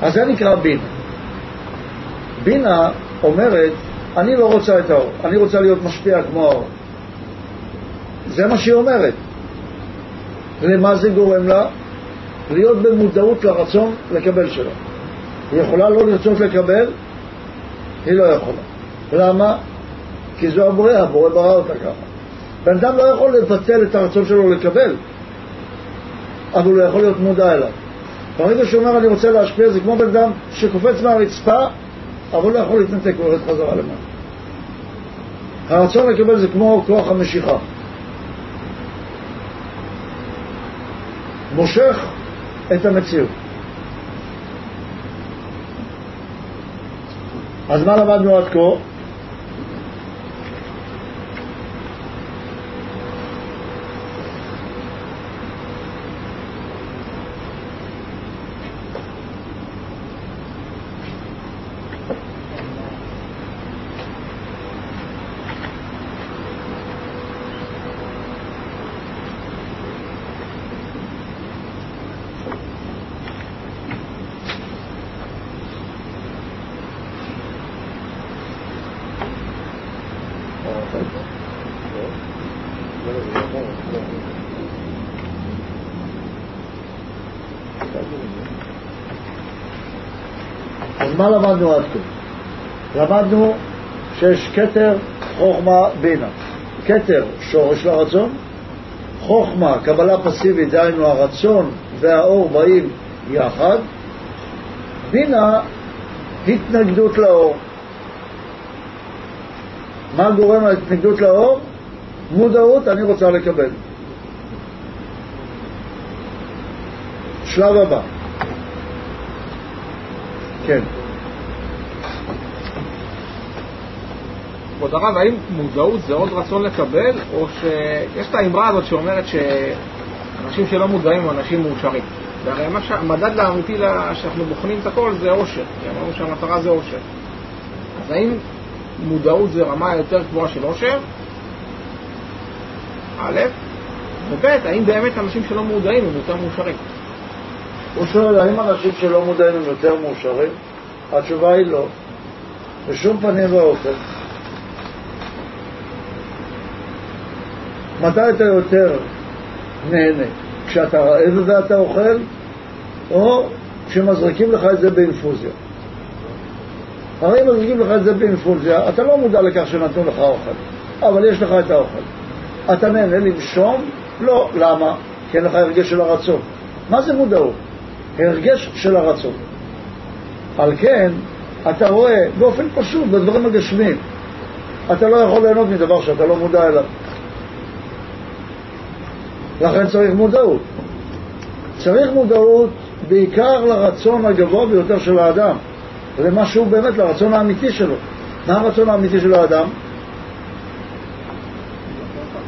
אז זה נקרא בינה. בינה אומרת, אני לא רוצה את האור, אני רוצה להיות משפיע כמו האור. זה מה שהיא אומרת. למה זה גורם לה? להיות במודעות לרצון לקבל שלו. היא יכולה לא לרצות לקבל? היא לא יכולה. למה? כי זו הבורא, הבורא ברא אותה ככה. בן אדם לא יכול לבטל את הרצון שלו לקבל, אבל הוא יכול להיות מודע אליו. ברגע שהוא אומר אני רוצה להשפיע זה כמו בן אדם שקופץ מהרצפה אבל לא יכול להתנתק ויורד חזרה למעלה. הרצון לקבל זה כמו כוח המשיכה. מושך את המציאות. אז מה למדנו עד כה? מה למדנו עד כה? למדנו שיש כתר, חוכמה, בינה. כתר, שורש לרצון, חוכמה, קבלה פסיבית, דהיינו הרצון והאור באים יחד, בינה, התנגדות לאור. מה גורם להתנגדות לאור? מודעות, אני רוצה לקבל. שלב הבא. כן. כבוד הרב, האם מודעות זה עוד רצון לקבל, או שיש את האמרה הזאת שאומרת שאנשים שלא מודעים הם אנשים מאושרים? והרי המדד לאמיתי שאנחנו בוחנים את הכל זה אושר, כי אמרנו שהמטרה זה אושר. אז האם מודעות זה רמה יותר גבוהה של אושר? א', וב', האם באמת אנשים שלא מודעים הם יותר מאושרים? הוא שואל, האם אנשים שלא מודעים הם יותר מאושרים? התשובה היא לא, בשום פנים ואופן. מתי אתה יותר נהנה? כשאתה רעב ואתה אוכל, או כשמזריקים לך את זה באינפוזיה? הרי אם מזריקים לך את זה באינפוזיה, אתה לא מודע לכך שנתנו לך אוכל, אבל יש לך את האוכל. אתה נהנה לנשום? לא. למה? כי אין לך הרגש של הרצון. מה זה מודעות? הרגש של הרצון. על כן, אתה רואה באופן פשוט, בדברים הגשמיים, אתה לא יכול ליהנות מדבר שאתה לא מודע אליו. לכן צריך מודעות. צריך מודעות בעיקר לרצון הגבוה ביותר של האדם, למה שהוא באמת, לרצון האמיתי שלו. מה הרצון האמיתי של האדם?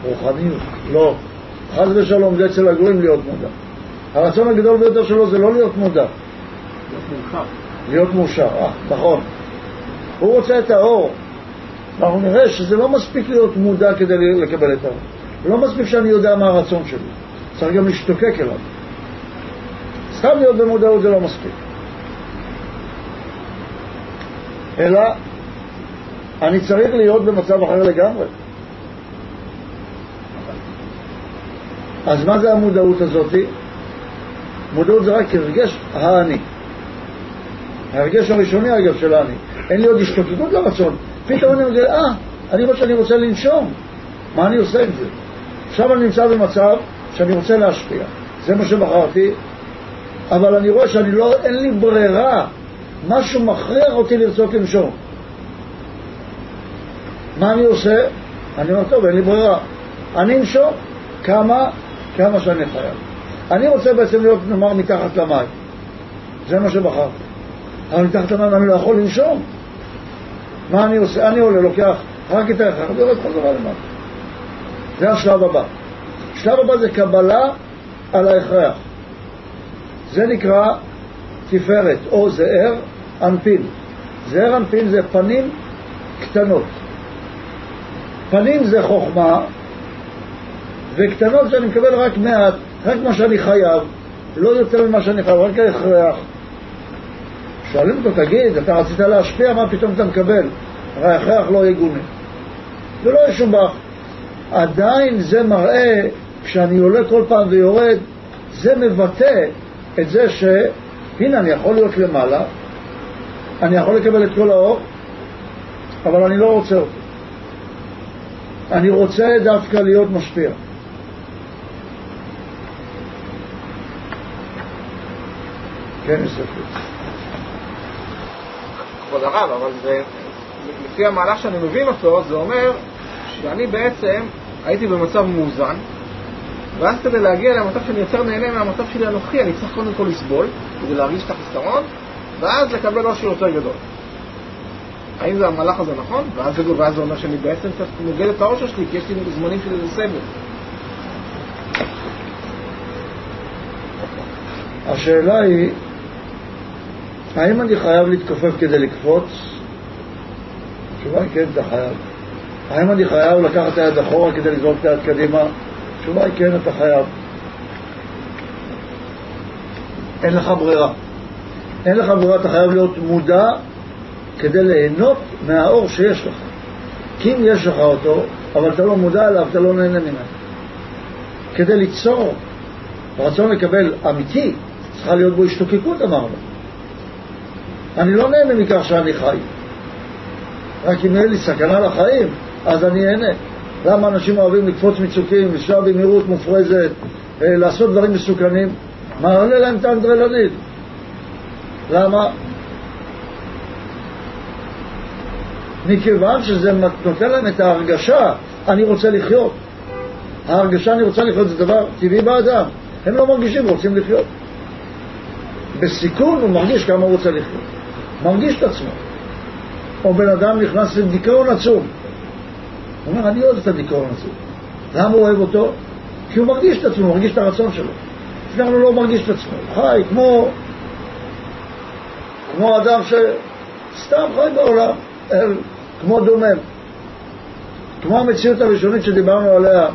רוחניות. לא. חס ושלום, זה אצל הגויים להיות מודע. הרצון הגדול ביותר שלו זה לא להיות מודע. להיות מאושר. אה, נכון. הוא רוצה את האור. אנחנו נראה שזה לא מספיק להיות מודע כדי לקבל את האור. לא מספיק שאני יודע מה הרצון שלי, צריך גם להשתוקק אליו. סתם להיות במודעות זה לא מספיק. אלא אני צריך להיות במצב אחר לגמרי. אז מה זה המודעות הזאת? מודעות זה רק הרגש האני. ההרגש הראשוני אגב של אני. אין לי עוד השתוקקות לרצון. פתאום אני מגלה, אה, אני רואה שאני רוצה לנשום. מה אני עושה עם זה? עכשיו אני נמצא במצב שאני רוצה להשפיע. זה מה שבחרתי, אבל אני רואה שאני לא, אין לי ברירה. משהו מכריח אותי לרצות לנשום. מה אני עושה? אני אומר, טוב, אין לי ברירה. אני אנשום כמה, כמה שאני חייב. אני רוצה בעצם להיות, נאמר, מתחת למים. זה מה שבחרתי. אבל מתחת למים אני לא יכול לנשום. מה אני עושה? אני עולה, לוקח רק את ההכרח ויורד כל דבר למטה. זה השלב הבא. השלב הבא זה קבלה על ההכרח. זה נקרא תפארת או זעיר אנפין. זעיר אנפין זה פנים קטנות. פנים זה חוכמה, וקטנות שאני מקבל רק מעט, רק מה שאני חייב, לא יותר ממה שאני חייב, רק ההכרח. שואלים אותו, תגיד, אתה רצית להשפיע, מה פתאום אתה מקבל? הרי ההכרח לא יגונה. ולא ישובח. עדיין זה מראה, כשאני עולה כל פעם ויורד, זה מבטא את זה שהנה אני יכול להיות למעלה, אני יכול לקבל את כל האור, אבל אני לא רוצה אותו. אני רוצה דווקא להיות משפיע. כן, יש. כבוד הרב, אבל זה, לפי המהלך שאני מבין אותו, זה אומר שאני בעצם הייתי במצב מאוזן, ואז כדי להגיע למצב שאני יותר נהנה מהמצב שלי הנוכחי, אני צריך קודם כל לסבול, כדי להרגיש את החיסרון, ואז לקבל אושר יותר גדול. האם זה המהלך הזה נכון? ואז זה, ואז זה אומר שאני בעצם קצת נוגד את האושר שלי, כי יש לי זמנים של איזה סבל. השאלה היא, האם אני חייב להתכופף כדי לקפוץ? התשובה היא כן, אתה חייב. האם אני חייב לקחת את היד אחורה כדי לזרוק את היד קדימה? התשובה היא כן, אתה חייב. אין לך ברירה. אין לך ברירה, אתה חייב להיות מודע כדי ליהנות מהאור שיש לך. כי אם יש לך אותו, אבל אתה לא מודע אליו, אתה לא נהנה ממנו. כדי ליצור רצון לקבל אמיתי, צריכה להיות בו השתוקקות, אמרנו. אני לא נהנה מכך שאני חי. רק אם יהיה לי סכנה לחיים, אז אני אהנה. למה אנשים אוהבים לקפוץ מצוקים, לנסוע במהירות מופרזת, אה, לעשות דברים מסוכנים? מעלה להם את האנדרלנית. למה? מכיוון שזה נותן להם את ההרגשה, אני רוצה לחיות. ההרגשה אני רוצה לחיות זה דבר טבעי באדם. הם לא מרגישים, רוצים לחיות. בסיכון הוא מרגיש כמה הוא רוצה לחיות. מרגיש את עצמו. או בן אדם נכנס לדיכאון עצום. הוא אומר, אני אוהב את הדיכאון הזה. למה הוא אוהב אותו? כי הוא מרגיש את עצמו, הוא מרגיש את הרצון שלו. לפני הוא לא מרגיש את עצמו. הוא חי כמו, כמו אדם שסתם חי בעולם, כמו דומם. כמו המציאות הראשונית שדיברנו עליה.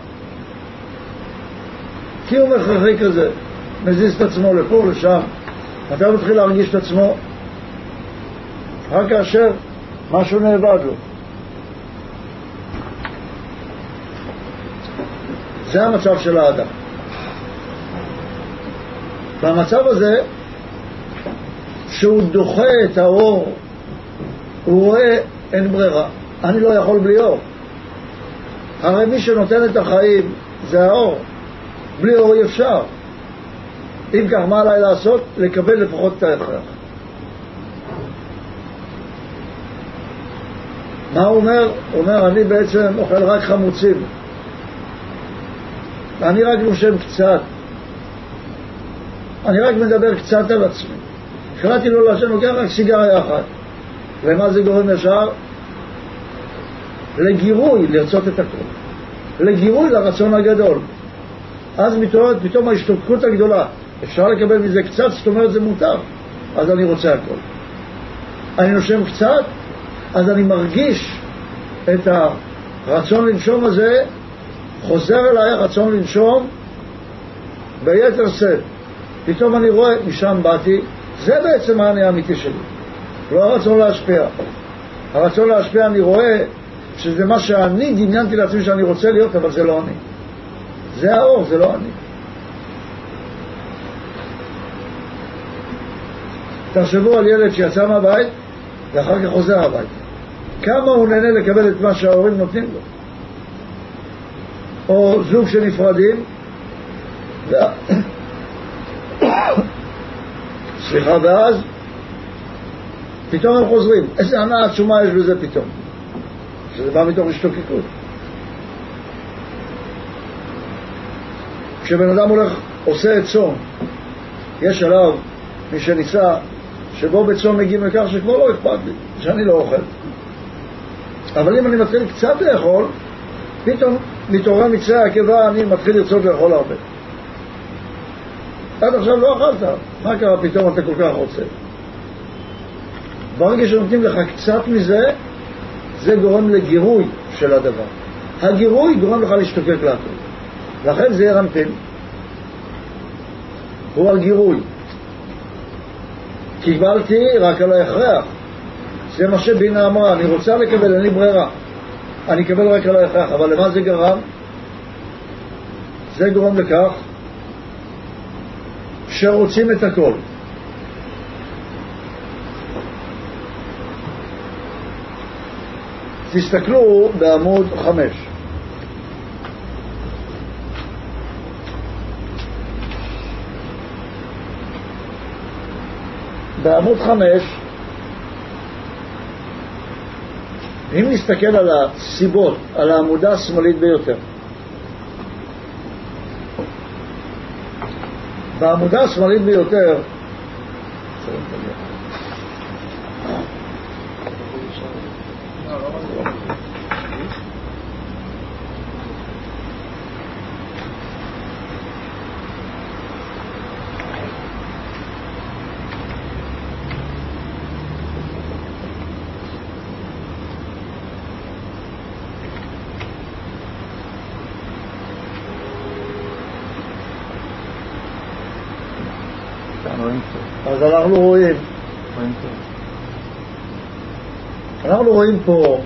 קיום הכרחי כזה, מזיז את עצמו לפה, לשם. מתי הוא מתחיל להרגיש את עצמו? רק כאשר משהו נאבד לו. זה המצב של האדם. במצב הזה, שהוא דוחה את האור, הוא רואה אין ברירה, אני לא יכול בלי אור. הרי מי שנותן את החיים זה האור, בלי אור אי אפשר. אם כך, מה עליי לעשות? לקבל לפחות את ההכרח. מה הוא אומר? הוא אומר, אני בעצם אוכל רק חמוצים. אני רק נושם קצת. אני רק מדבר קצת על עצמי. החלטתי לא לעשן, לוקח רק סיגריה אחת. ומה זה גורם ישר? לגירוי לרצות את הכל. לגירוי לרצון הגדול. אז מתעוררת פתאום ההשתוקקות הגדולה. אפשר לקבל מזה קצת, זאת אומרת זה מותר. אז אני רוצה הכל. אני נושם קצת, אז אני מרגיש את הרצון לנשום הזה, חוזר אליי הרצון לנשום ביתר שאת. פתאום אני רואה, משם באתי, זה בעצם העני האמיתי שלי. לא הרצון להשפיע. הרצון להשפיע, אני רואה שזה מה שאני דמיינתי לעצמי שאני רוצה להיות, אבל זה לא אני. זה האור, זה לא אני. תחשבו על ילד שיצא מהבית ואחר כך חוזר הביתה. כמה הוא נהנה לקבל את מה שההורים נותנים לו. או זוג שנפרדים. סליחה, ואז פתאום הם חוזרים. איזה הנאה עצומה יש בזה פתאום. שזה בא מתוך השתוקקות. כשבן אדם הולך, עושה את צום, יש עליו, מי שניסה, שבו בצום מגיעים לכך שכבר לא אכפת לי, שאני לא אוכל. אבל אם אני מתחיל קצת לאכול, פתאום מתעורר מקצה העקבה, אני מתחיל לרצות לאכול הרבה. עד עכשיו לא אכלת, מה קרה פתאום אתה כל כך רוצה? ברגע שנותנים לך קצת מזה, זה גורם לגירוי של הדבר. הגירוי גורם לך להשתוקק להכל. לכן זה ירנפין. הוא הגירוי. קיבלתי רק על ההכרח. זה מה שבינה אמרה, אני רוצה לקבל, אין לי ברירה. אני אקבל רק על ההכרח, אבל למה זה גרם? זה גורם לכך שרוצים את הכל. תסתכלו בעמוד חמש. בעמוד חמש, אם נסתכל על הסיבות, על העמודה השמאלית ביותר, בעמודה השמאלית ביותר אז אנחנו רואים, אנחנו רואים פה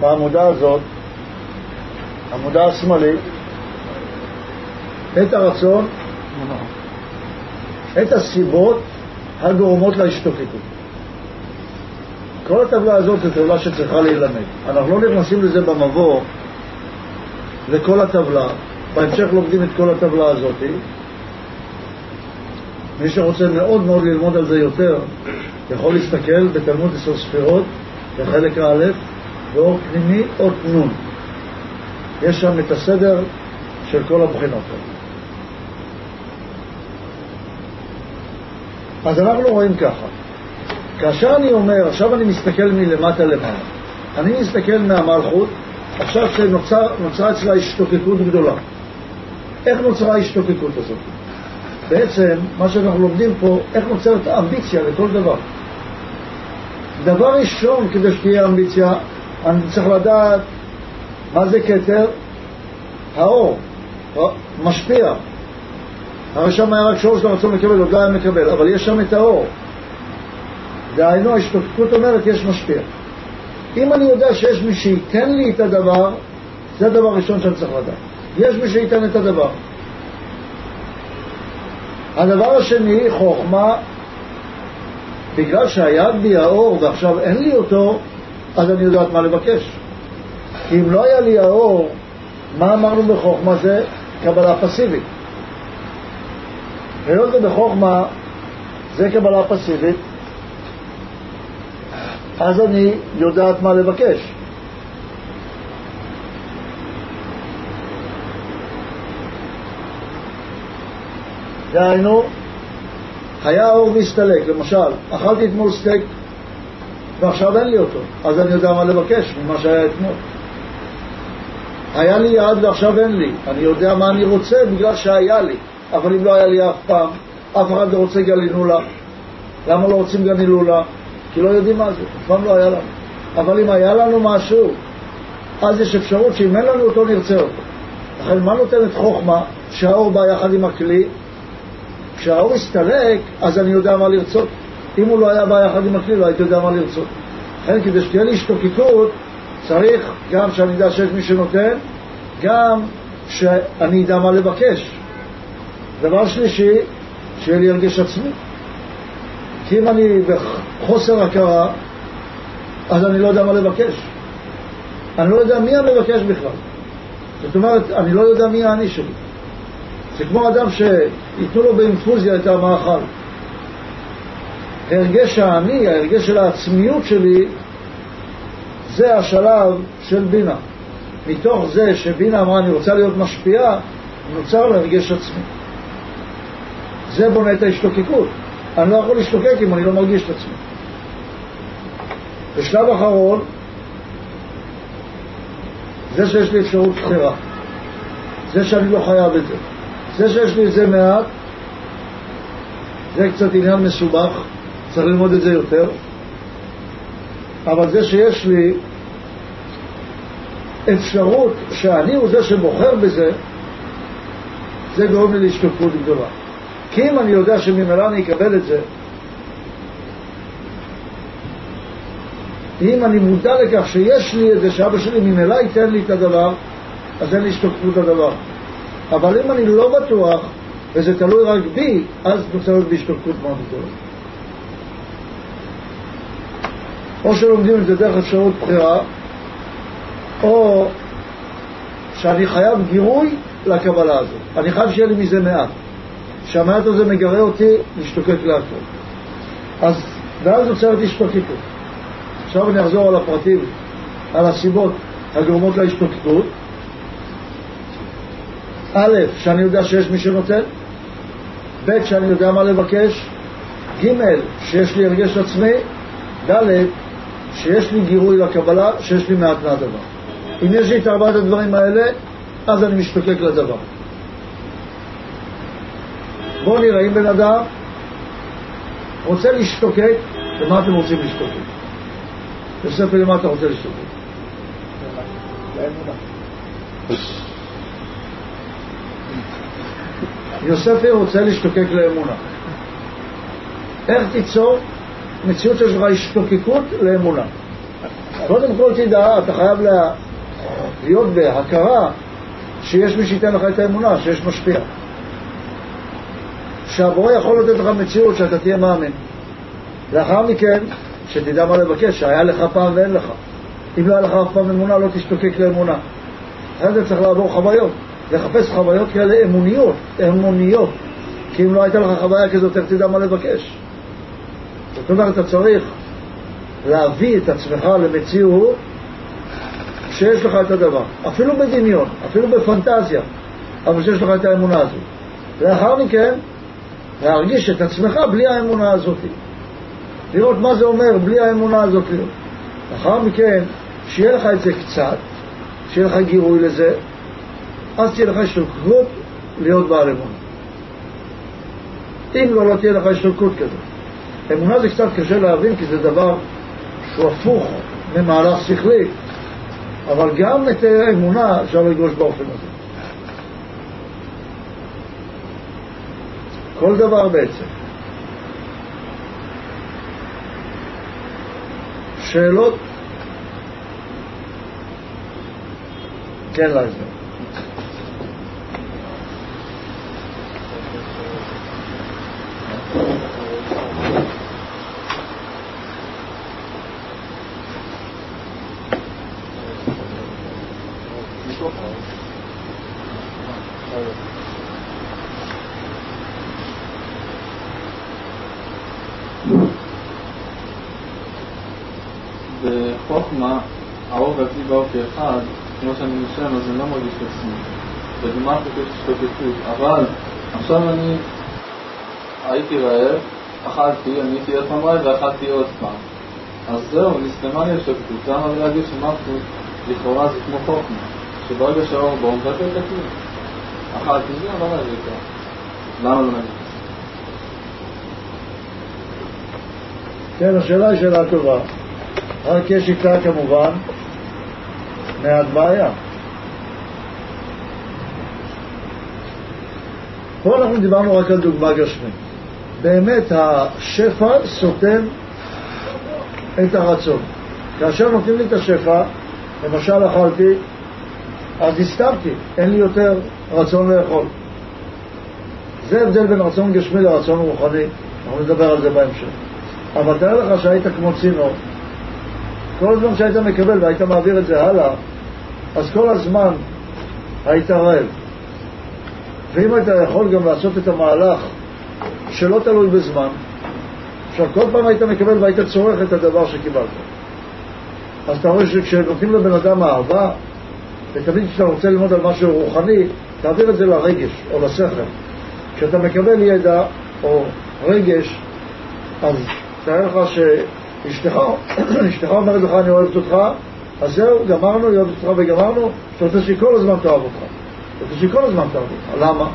בעמודה הזאת, עמודה השמאלית, את הרצון, את הסיבות הגורמות להשתוקקות. כל הטבלה הזאת זו טבלה שצריכה להילמד. אנחנו לא נכנסים לזה במבוא, לכל הטבלה, בהמשך לומדים את כל הטבלה הזאת, מי שרוצה מאוד מאוד ללמוד על זה יותר, יכול להסתכל בתלמוד עשר ספירות, בחלק א', באור פנימי, אות נ'. יש שם את הסדר של כל הבחינות האלה. אז אנחנו רואים ככה, כאשר אני אומר, עכשיו אני מסתכל מלמטה למעלה, אני מסתכל מהמלכות, עכשיו שנוצרה אצלה השתוקקות גדולה. איך נוצרה ההשתוקקות הזאת? בעצם מה שאנחנו לומדים פה, איך נוצרת אמביציה לכל דבר. דבר ראשון, כדי שתהיה אמביציה, אני צריך לדעת מה זה כתר? האור, משפיע. הרי שם היה רק שורש לרצון לקבל, עוד לא היה מקבל, אבל יש שם את האור. דהיינו, ההשתוקקות אומרת, יש משפיע. אם אני יודע שיש מי שייתן לי את הדבר, זה הדבר הראשון שאני צריך לדעת. יש מי שייתן את הדבר. הדבר השני, חוכמה, בגלל שהיה בי האור ועכשיו אין לי אותו, אז אני יודעת מה לבקש. כי אם לא היה לי האור, מה אמרנו בחוכמה? זה קבלה פסיבית. היות ובחוכמה זה קבלה פסיבית, אז אני יודעת מה לבקש. דהיינו, היה אור והסתלק, למשל, אכלתי אתמול סטייק ועכשיו אין לי אותו, אז אני יודע מה לבקש ממה שהיה אתמול. היה לי יד ועכשיו אין לי, אני יודע מה אני רוצה בגלל שהיה לי, אבל אם לא היה לי אף פעם, אף אחד לא רוצה גלינולה. למה לא רוצים גלינולה? כי לא יודעים מה זה, אף פעם לא היה לנו. אבל אם היה לנו משהו, אז יש אפשרות שאם אין לנו אותו, נרצה אותו. לכן מה נותנת חוכמה? שהאור בא יחד עם הכלי כשהאור הסתלק, אז אני יודע מה לרצות. אם הוא לא היה בא יחד עם הכלי, לא הייתי יודע מה לרצות. לכן, כדי שתהיה לי השתוקקות, צריך גם שאני אדע שיש מי שנותן, גם שאני אדע מה לבקש. דבר שלישי, שיהיה לי הרגש עצמי. כי אם אני בחוסר הכרה, אז אני לא יודע מה לבקש. אני לא יודע מי המבקש בכלל. זאת אומרת, אני לא יודע מי האני שלי. זה כמו אדם שייתנו לו באינפוזיה את המאכל. ההרגש האני, ההרגש של העצמיות שלי, זה השלב של בינה. מתוך זה שבינה אמרה אני רוצה להיות משפיעה, נוצר להרגש עצמי. זה בונה את ההשתוקקות. אני לא יכול להשתוקק אם אני לא מרגיש את עצמי. בשלב אחרון, זה שיש לי אפשרות בחירה, זה שאני לא חייב את זה, זה שיש לי את זה מעט, זה קצת עניין מסובך, צריך ללמוד את זה יותר, אבל זה שיש לי אפשרות שאני הוא זה שבוחר בזה, זה גורם לי להשתתפות גדולה. כי אם אני יודע שממילא אני אקבל את זה, אם אני מודע לכך שיש לי את זה, שאבא שלי ממילא ייתן לי את הדבר, אז אין לי השתתפות לדבר. אבל אם אני לא בטוח, וזה תלוי רק בי, אז נוצרת בי השתתפות מאוד גדולה. או שלומדים את זה דרך אפשרות בחירה, או שאני חייב גירוי לקבלה הזאת. אני חייב שיהיה לי מזה מעט. שהמעט הזה מגרה אותי להשתוקק להכל. אז, ואז נוצרת השתוקקות. עכשיו אני אחזור על הפרטים, על הסיבות הגורמות להשתוקקות. א', שאני יודע שיש מי שנותן, ב', שאני יודע מה לבקש, ג', שיש לי הרגש עצמי, ד', שיש לי גירוי לקבלה, שיש לי מעט מהדבר. אם יש לי את ארבעת הדברים האלה, אז אני משתוקק לדבר. בואו נראה אם בן אדם רוצה להשתוקק, למה אתם רוצים להשתוקק? יוסף, למה אתה רוצה להשתוקק? יוסף רוצה להשתוקק לאמונה. איך תיצור מציאות שיש לך השתוקקות לאמונה? קודם כל תדע, אתה חייב לה... להיות בהכרה שיש מי שייתן לך את האמונה, שיש משפיע. שהבורא יכול לתת לך מציאות שאתה תהיה מאמין. לאחר מכן, שתדע מה לבקש, שהיה לך פעם ואין לך. אם לא היה לך אף פעם אמונה, לא תשתוקק לאמונה. אחרי זה צריך לעבור חוויות, לחפש חוויות כאלה אמוניות, אמוניות. כי אם לא הייתה לך חוויה כזאת, איך תדע מה לבקש? זאת אומרת, אתה צריך להביא את עצמך למציאות שיש לך את הדבר, אפילו בדמיון, אפילו בפנטזיה, אבל שיש לך את האמונה הזאת. לאחר מכן, להרגיש את עצמך בלי האמונה הזאת. לראות מה זה אומר בלי האמונה הזאת. לאחר מכן, שיהיה לך את זה קצת, שיהיה לך גירוי לזה, אז תהיה לך השתוקקות להיות בעל אמונה. אם לא, לא תהיה לך השתוקקות כזאת. אמונה זה קצת קשה להבין כי זה דבר שהוא הפוך ממהלך שכלי, אבל גם את האמונה אפשר לגרוש באופן הזה. כל דבר בעצם. שאלות? כן, לייזר. בחוכמה, האור והכלי באור כאחד, נושם אז אני לא מרגיש את עצמי. בגמרא כתוב השתוקקות, אבל עכשיו אני הייתי רעב, אכלתי, אני הייתי עוד פעם רעב ואכלתי עוד פעם. אז זהו, נסתמה לי השתוקקות. למה להגיד שמלכות לכאורה זה כמו חוכמה, שברגע שהאור בו מבטל את. אכלתי זה, לא להגיד ככה. למה לא להגיד? כן, השאלה היא שאלה טובה. רק יש איתה כמובן מעט בעיה. פה אנחנו דיברנו רק על דוגמה גשמית. באמת השפע סותם את הרצון. כאשר נותנים לי את השפע, למשל אכלתי, אז הסתמתי, אין לי יותר רצון לאכול. זה הבדל בין רצון גשמי לרצון רוחני, אנחנו נדבר על זה בהמשך. אבל תאר לך שהיית כמו צינור, כל הזמן שהיית מקבל והיית מעביר את זה הלאה, אז כל הזמן היית רעב. ואם היית יכול גם לעשות את המהלך שלא תלוי בזמן, עכשיו כל פעם היית מקבל והיית צורך את הדבר שקיבלת. אז אתה רואה שכשנותנים לבן אדם אהבה, ותמיד כשאתה רוצה ללמוד על משהו רוחני, תעביר את זה לרגש או לשכל. כשאתה מקבל ידע או רגש, אז תאר לך שאשתך אשתך אומרת לך אני אוהבת אותך, אז זהו, גמרנו, אוהבת אותך וגמרנו, אתה רוצה שכל הזמן תאהב אותך. רוצה שכל הזמן אותך. למה?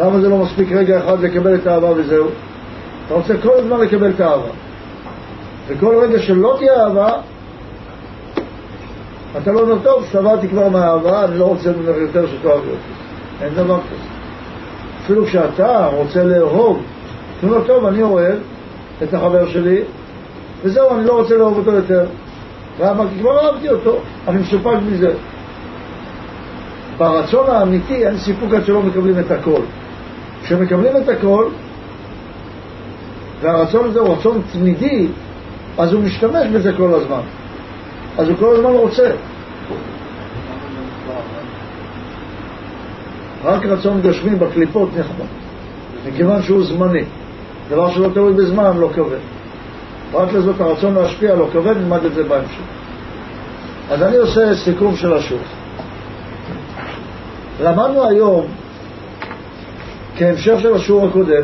למה זה לא מספיק רגע אחד לקבל את האהבה וזהו? אתה רוצה כל הזמן לקבל את האהבה. וכל רגע שלא תהיה אהבה, אתה לא אומר, טוב, שבעתי כבר מהאהבה, אני לא רוצה ממך יותר שתאהב אותי. אין דבר כזה. אפילו כשאתה רוצה לאהוב, אתה אומר, טוב, אני אוהב את החבר שלי, וזהו, אני לא רוצה לאהוב אותו יותר. למה? כי כבר אהבתי אותו, אני מסופק מזה. ברצון האמיתי אין סיפוק עד שלא מקבלים את הכל. כשמקבלים את הכל, והרצון הזה הוא רצון תמידי, אז הוא משתמש בזה כל הזמן. אז הוא כל הזמן רוצה. רק רצון גשמי בקליפות נחמד, מכיוון שהוא זמני. דבר שלא תלוי בזמן לא כבד. רק לזאת הרצון להשפיע לא כבד, נלמד את זה בהמשך. אז אני עושה סיכום של השיעור. למדנו היום, כהמשך של השיעור הקודם,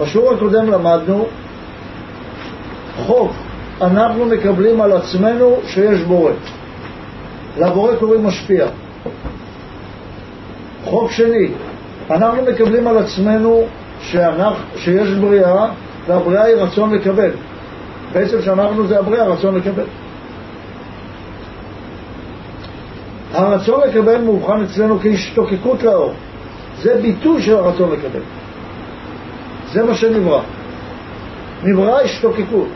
בשיעור הקודם למדנו חוק אנחנו מקבלים על עצמנו שיש בורא. לבורא קוראים משפיע. חוק שני, אנחנו מקבלים על עצמנו שאנחנו, שיש בריאה, והבריאה היא רצון לקבל. בעצם שאנחנו זה הבריאה, רצון לקבל. הרצון לקבל מאובחן אצלנו כהשתוקקות לאור. זה ביטוי של הרצון לקבל. זה מה שנברא. נברא השתוקקות.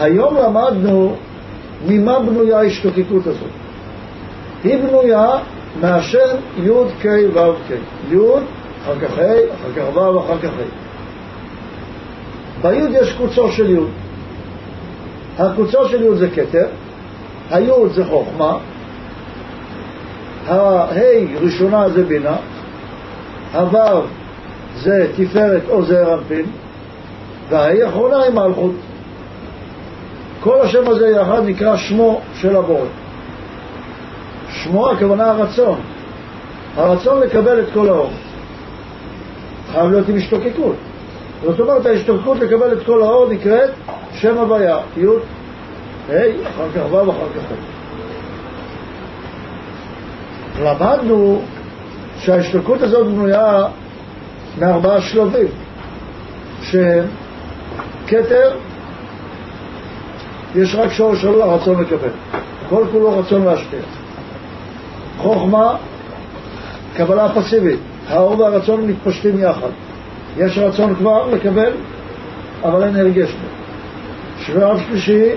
היום למדנו ממה בנויה ההשתוקקות הזאת. היא בנויה מהשם י' ק' ו' ק'. י', אחר כך ה', אחר כך ו', אחר כך ה'. בי' יש קוצו של י'. הקוצו של י' זה כתר, הי' זה חוכמה, הה' ראשונה זה בינה, הו' זה תפארת או זעיר אנפין, והה' אחרונה היא מלכות. כל השם הזה יחד נקרא שמו של הבורא. שמו הכוונה הרצון. הרצון לקבל את כל האור. חייב להיות עם השתוקקות. זאת אומרת, ההשתוקקות לקבל את כל האור נקראת שם הוויה, י' אחר כך ו', אחר כך ה'. למדנו שההשתוקקות הזאת בנויה מארבעה שלבים, שהם כתר, יש רק שורש שלו הרצון לקבל. כל כולו רצון להשפיע. חוכמה, קבלה פסיבית. האור והרצון מתפשטים יחד. יש רצון כבר לקבל, אבל אין הרגש בו. שלב שלישי,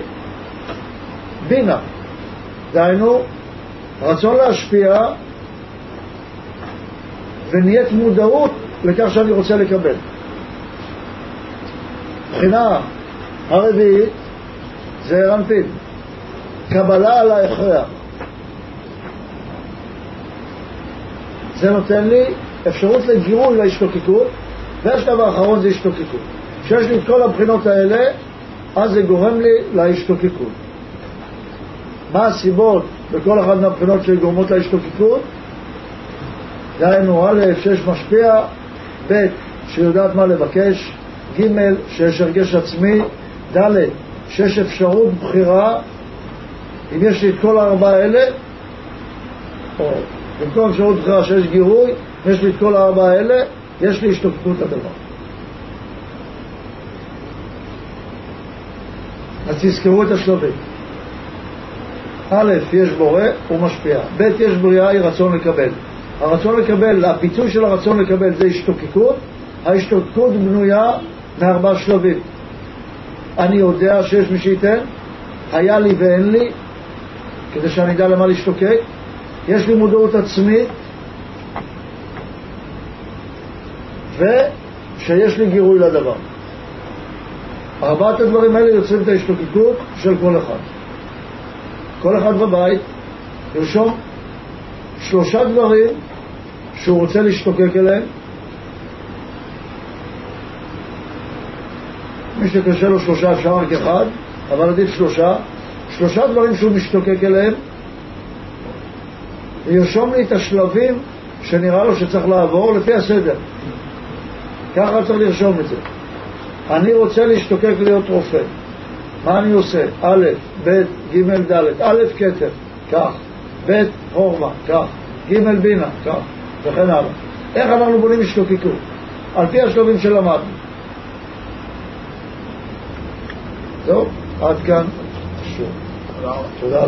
בינה. דהיינו, רצון להשפיע ונהיית מודעות לכך שאני רוצה לקבל. מבחינה הרביעית זה רנפין, קבלה על ההכרח. זה נותן לי אפשרות לגירוי להשתוקקות, והשלב האחרון זה השתוקקות. כשיש לי את כל הבחינות האלה, אז זה גורם לי להשתוקקות. מה הסיבות בכל אחת מהבחינות שגורמות להשתוקקות? דהיינו, א', שיש משפיע, ב', שיודעת מה לבקש, ג', שיש הרגש עצמי, ד', שיש אפשרות בחירה, אם יש לי את כל הארבעה האלה, או במקום אפשרות בחירה שיש גירוי, יש לי את כל הארבעה האלה, יש לי השתוקקות לדבר. אז תזכרו את השלבים. א', יש בורא, הוא משפיע. ב', יש בריאה, היא רצון לקבל. הרצון לקבל, הפיצוי של הרצון לקבל זה השתוקקות. ההשתוקקות בנויה מארבעה שלבים. אני יודע שיש מי שייתן, היה לי ואין לי, כדי שאני אדע למה להשתוקק. יש לי מודעות עצמית, ושיש לי גירוי לדבר. ארבעת הדברים האלה יוצרים את ההשתוקקות של כל אחד. כל אחד בבית ירשום שלושה דברים שהוא רוצה להשתוקק אליהם. מי שקשה לו שלושה אפשר רק אחד, אבל עדיף שלושה. שלושה דברים שהוא משתוקק אליהם, וירשום לי את השלבים שנראה לו שצריך לעבור לפי הסדר. ככה צריך לרשום את זה. אני רוצה להשתוקק להיות רופא. מה אני עושה? א', ב', ג', ד', א', כתר, כך, ב', חורמה, כך, ג', בינה, כך, וכן הלאה. איך אנחנו בונים השתוקקות? על פי השלבים שלמדנו. זהו, עד כאן. תודה.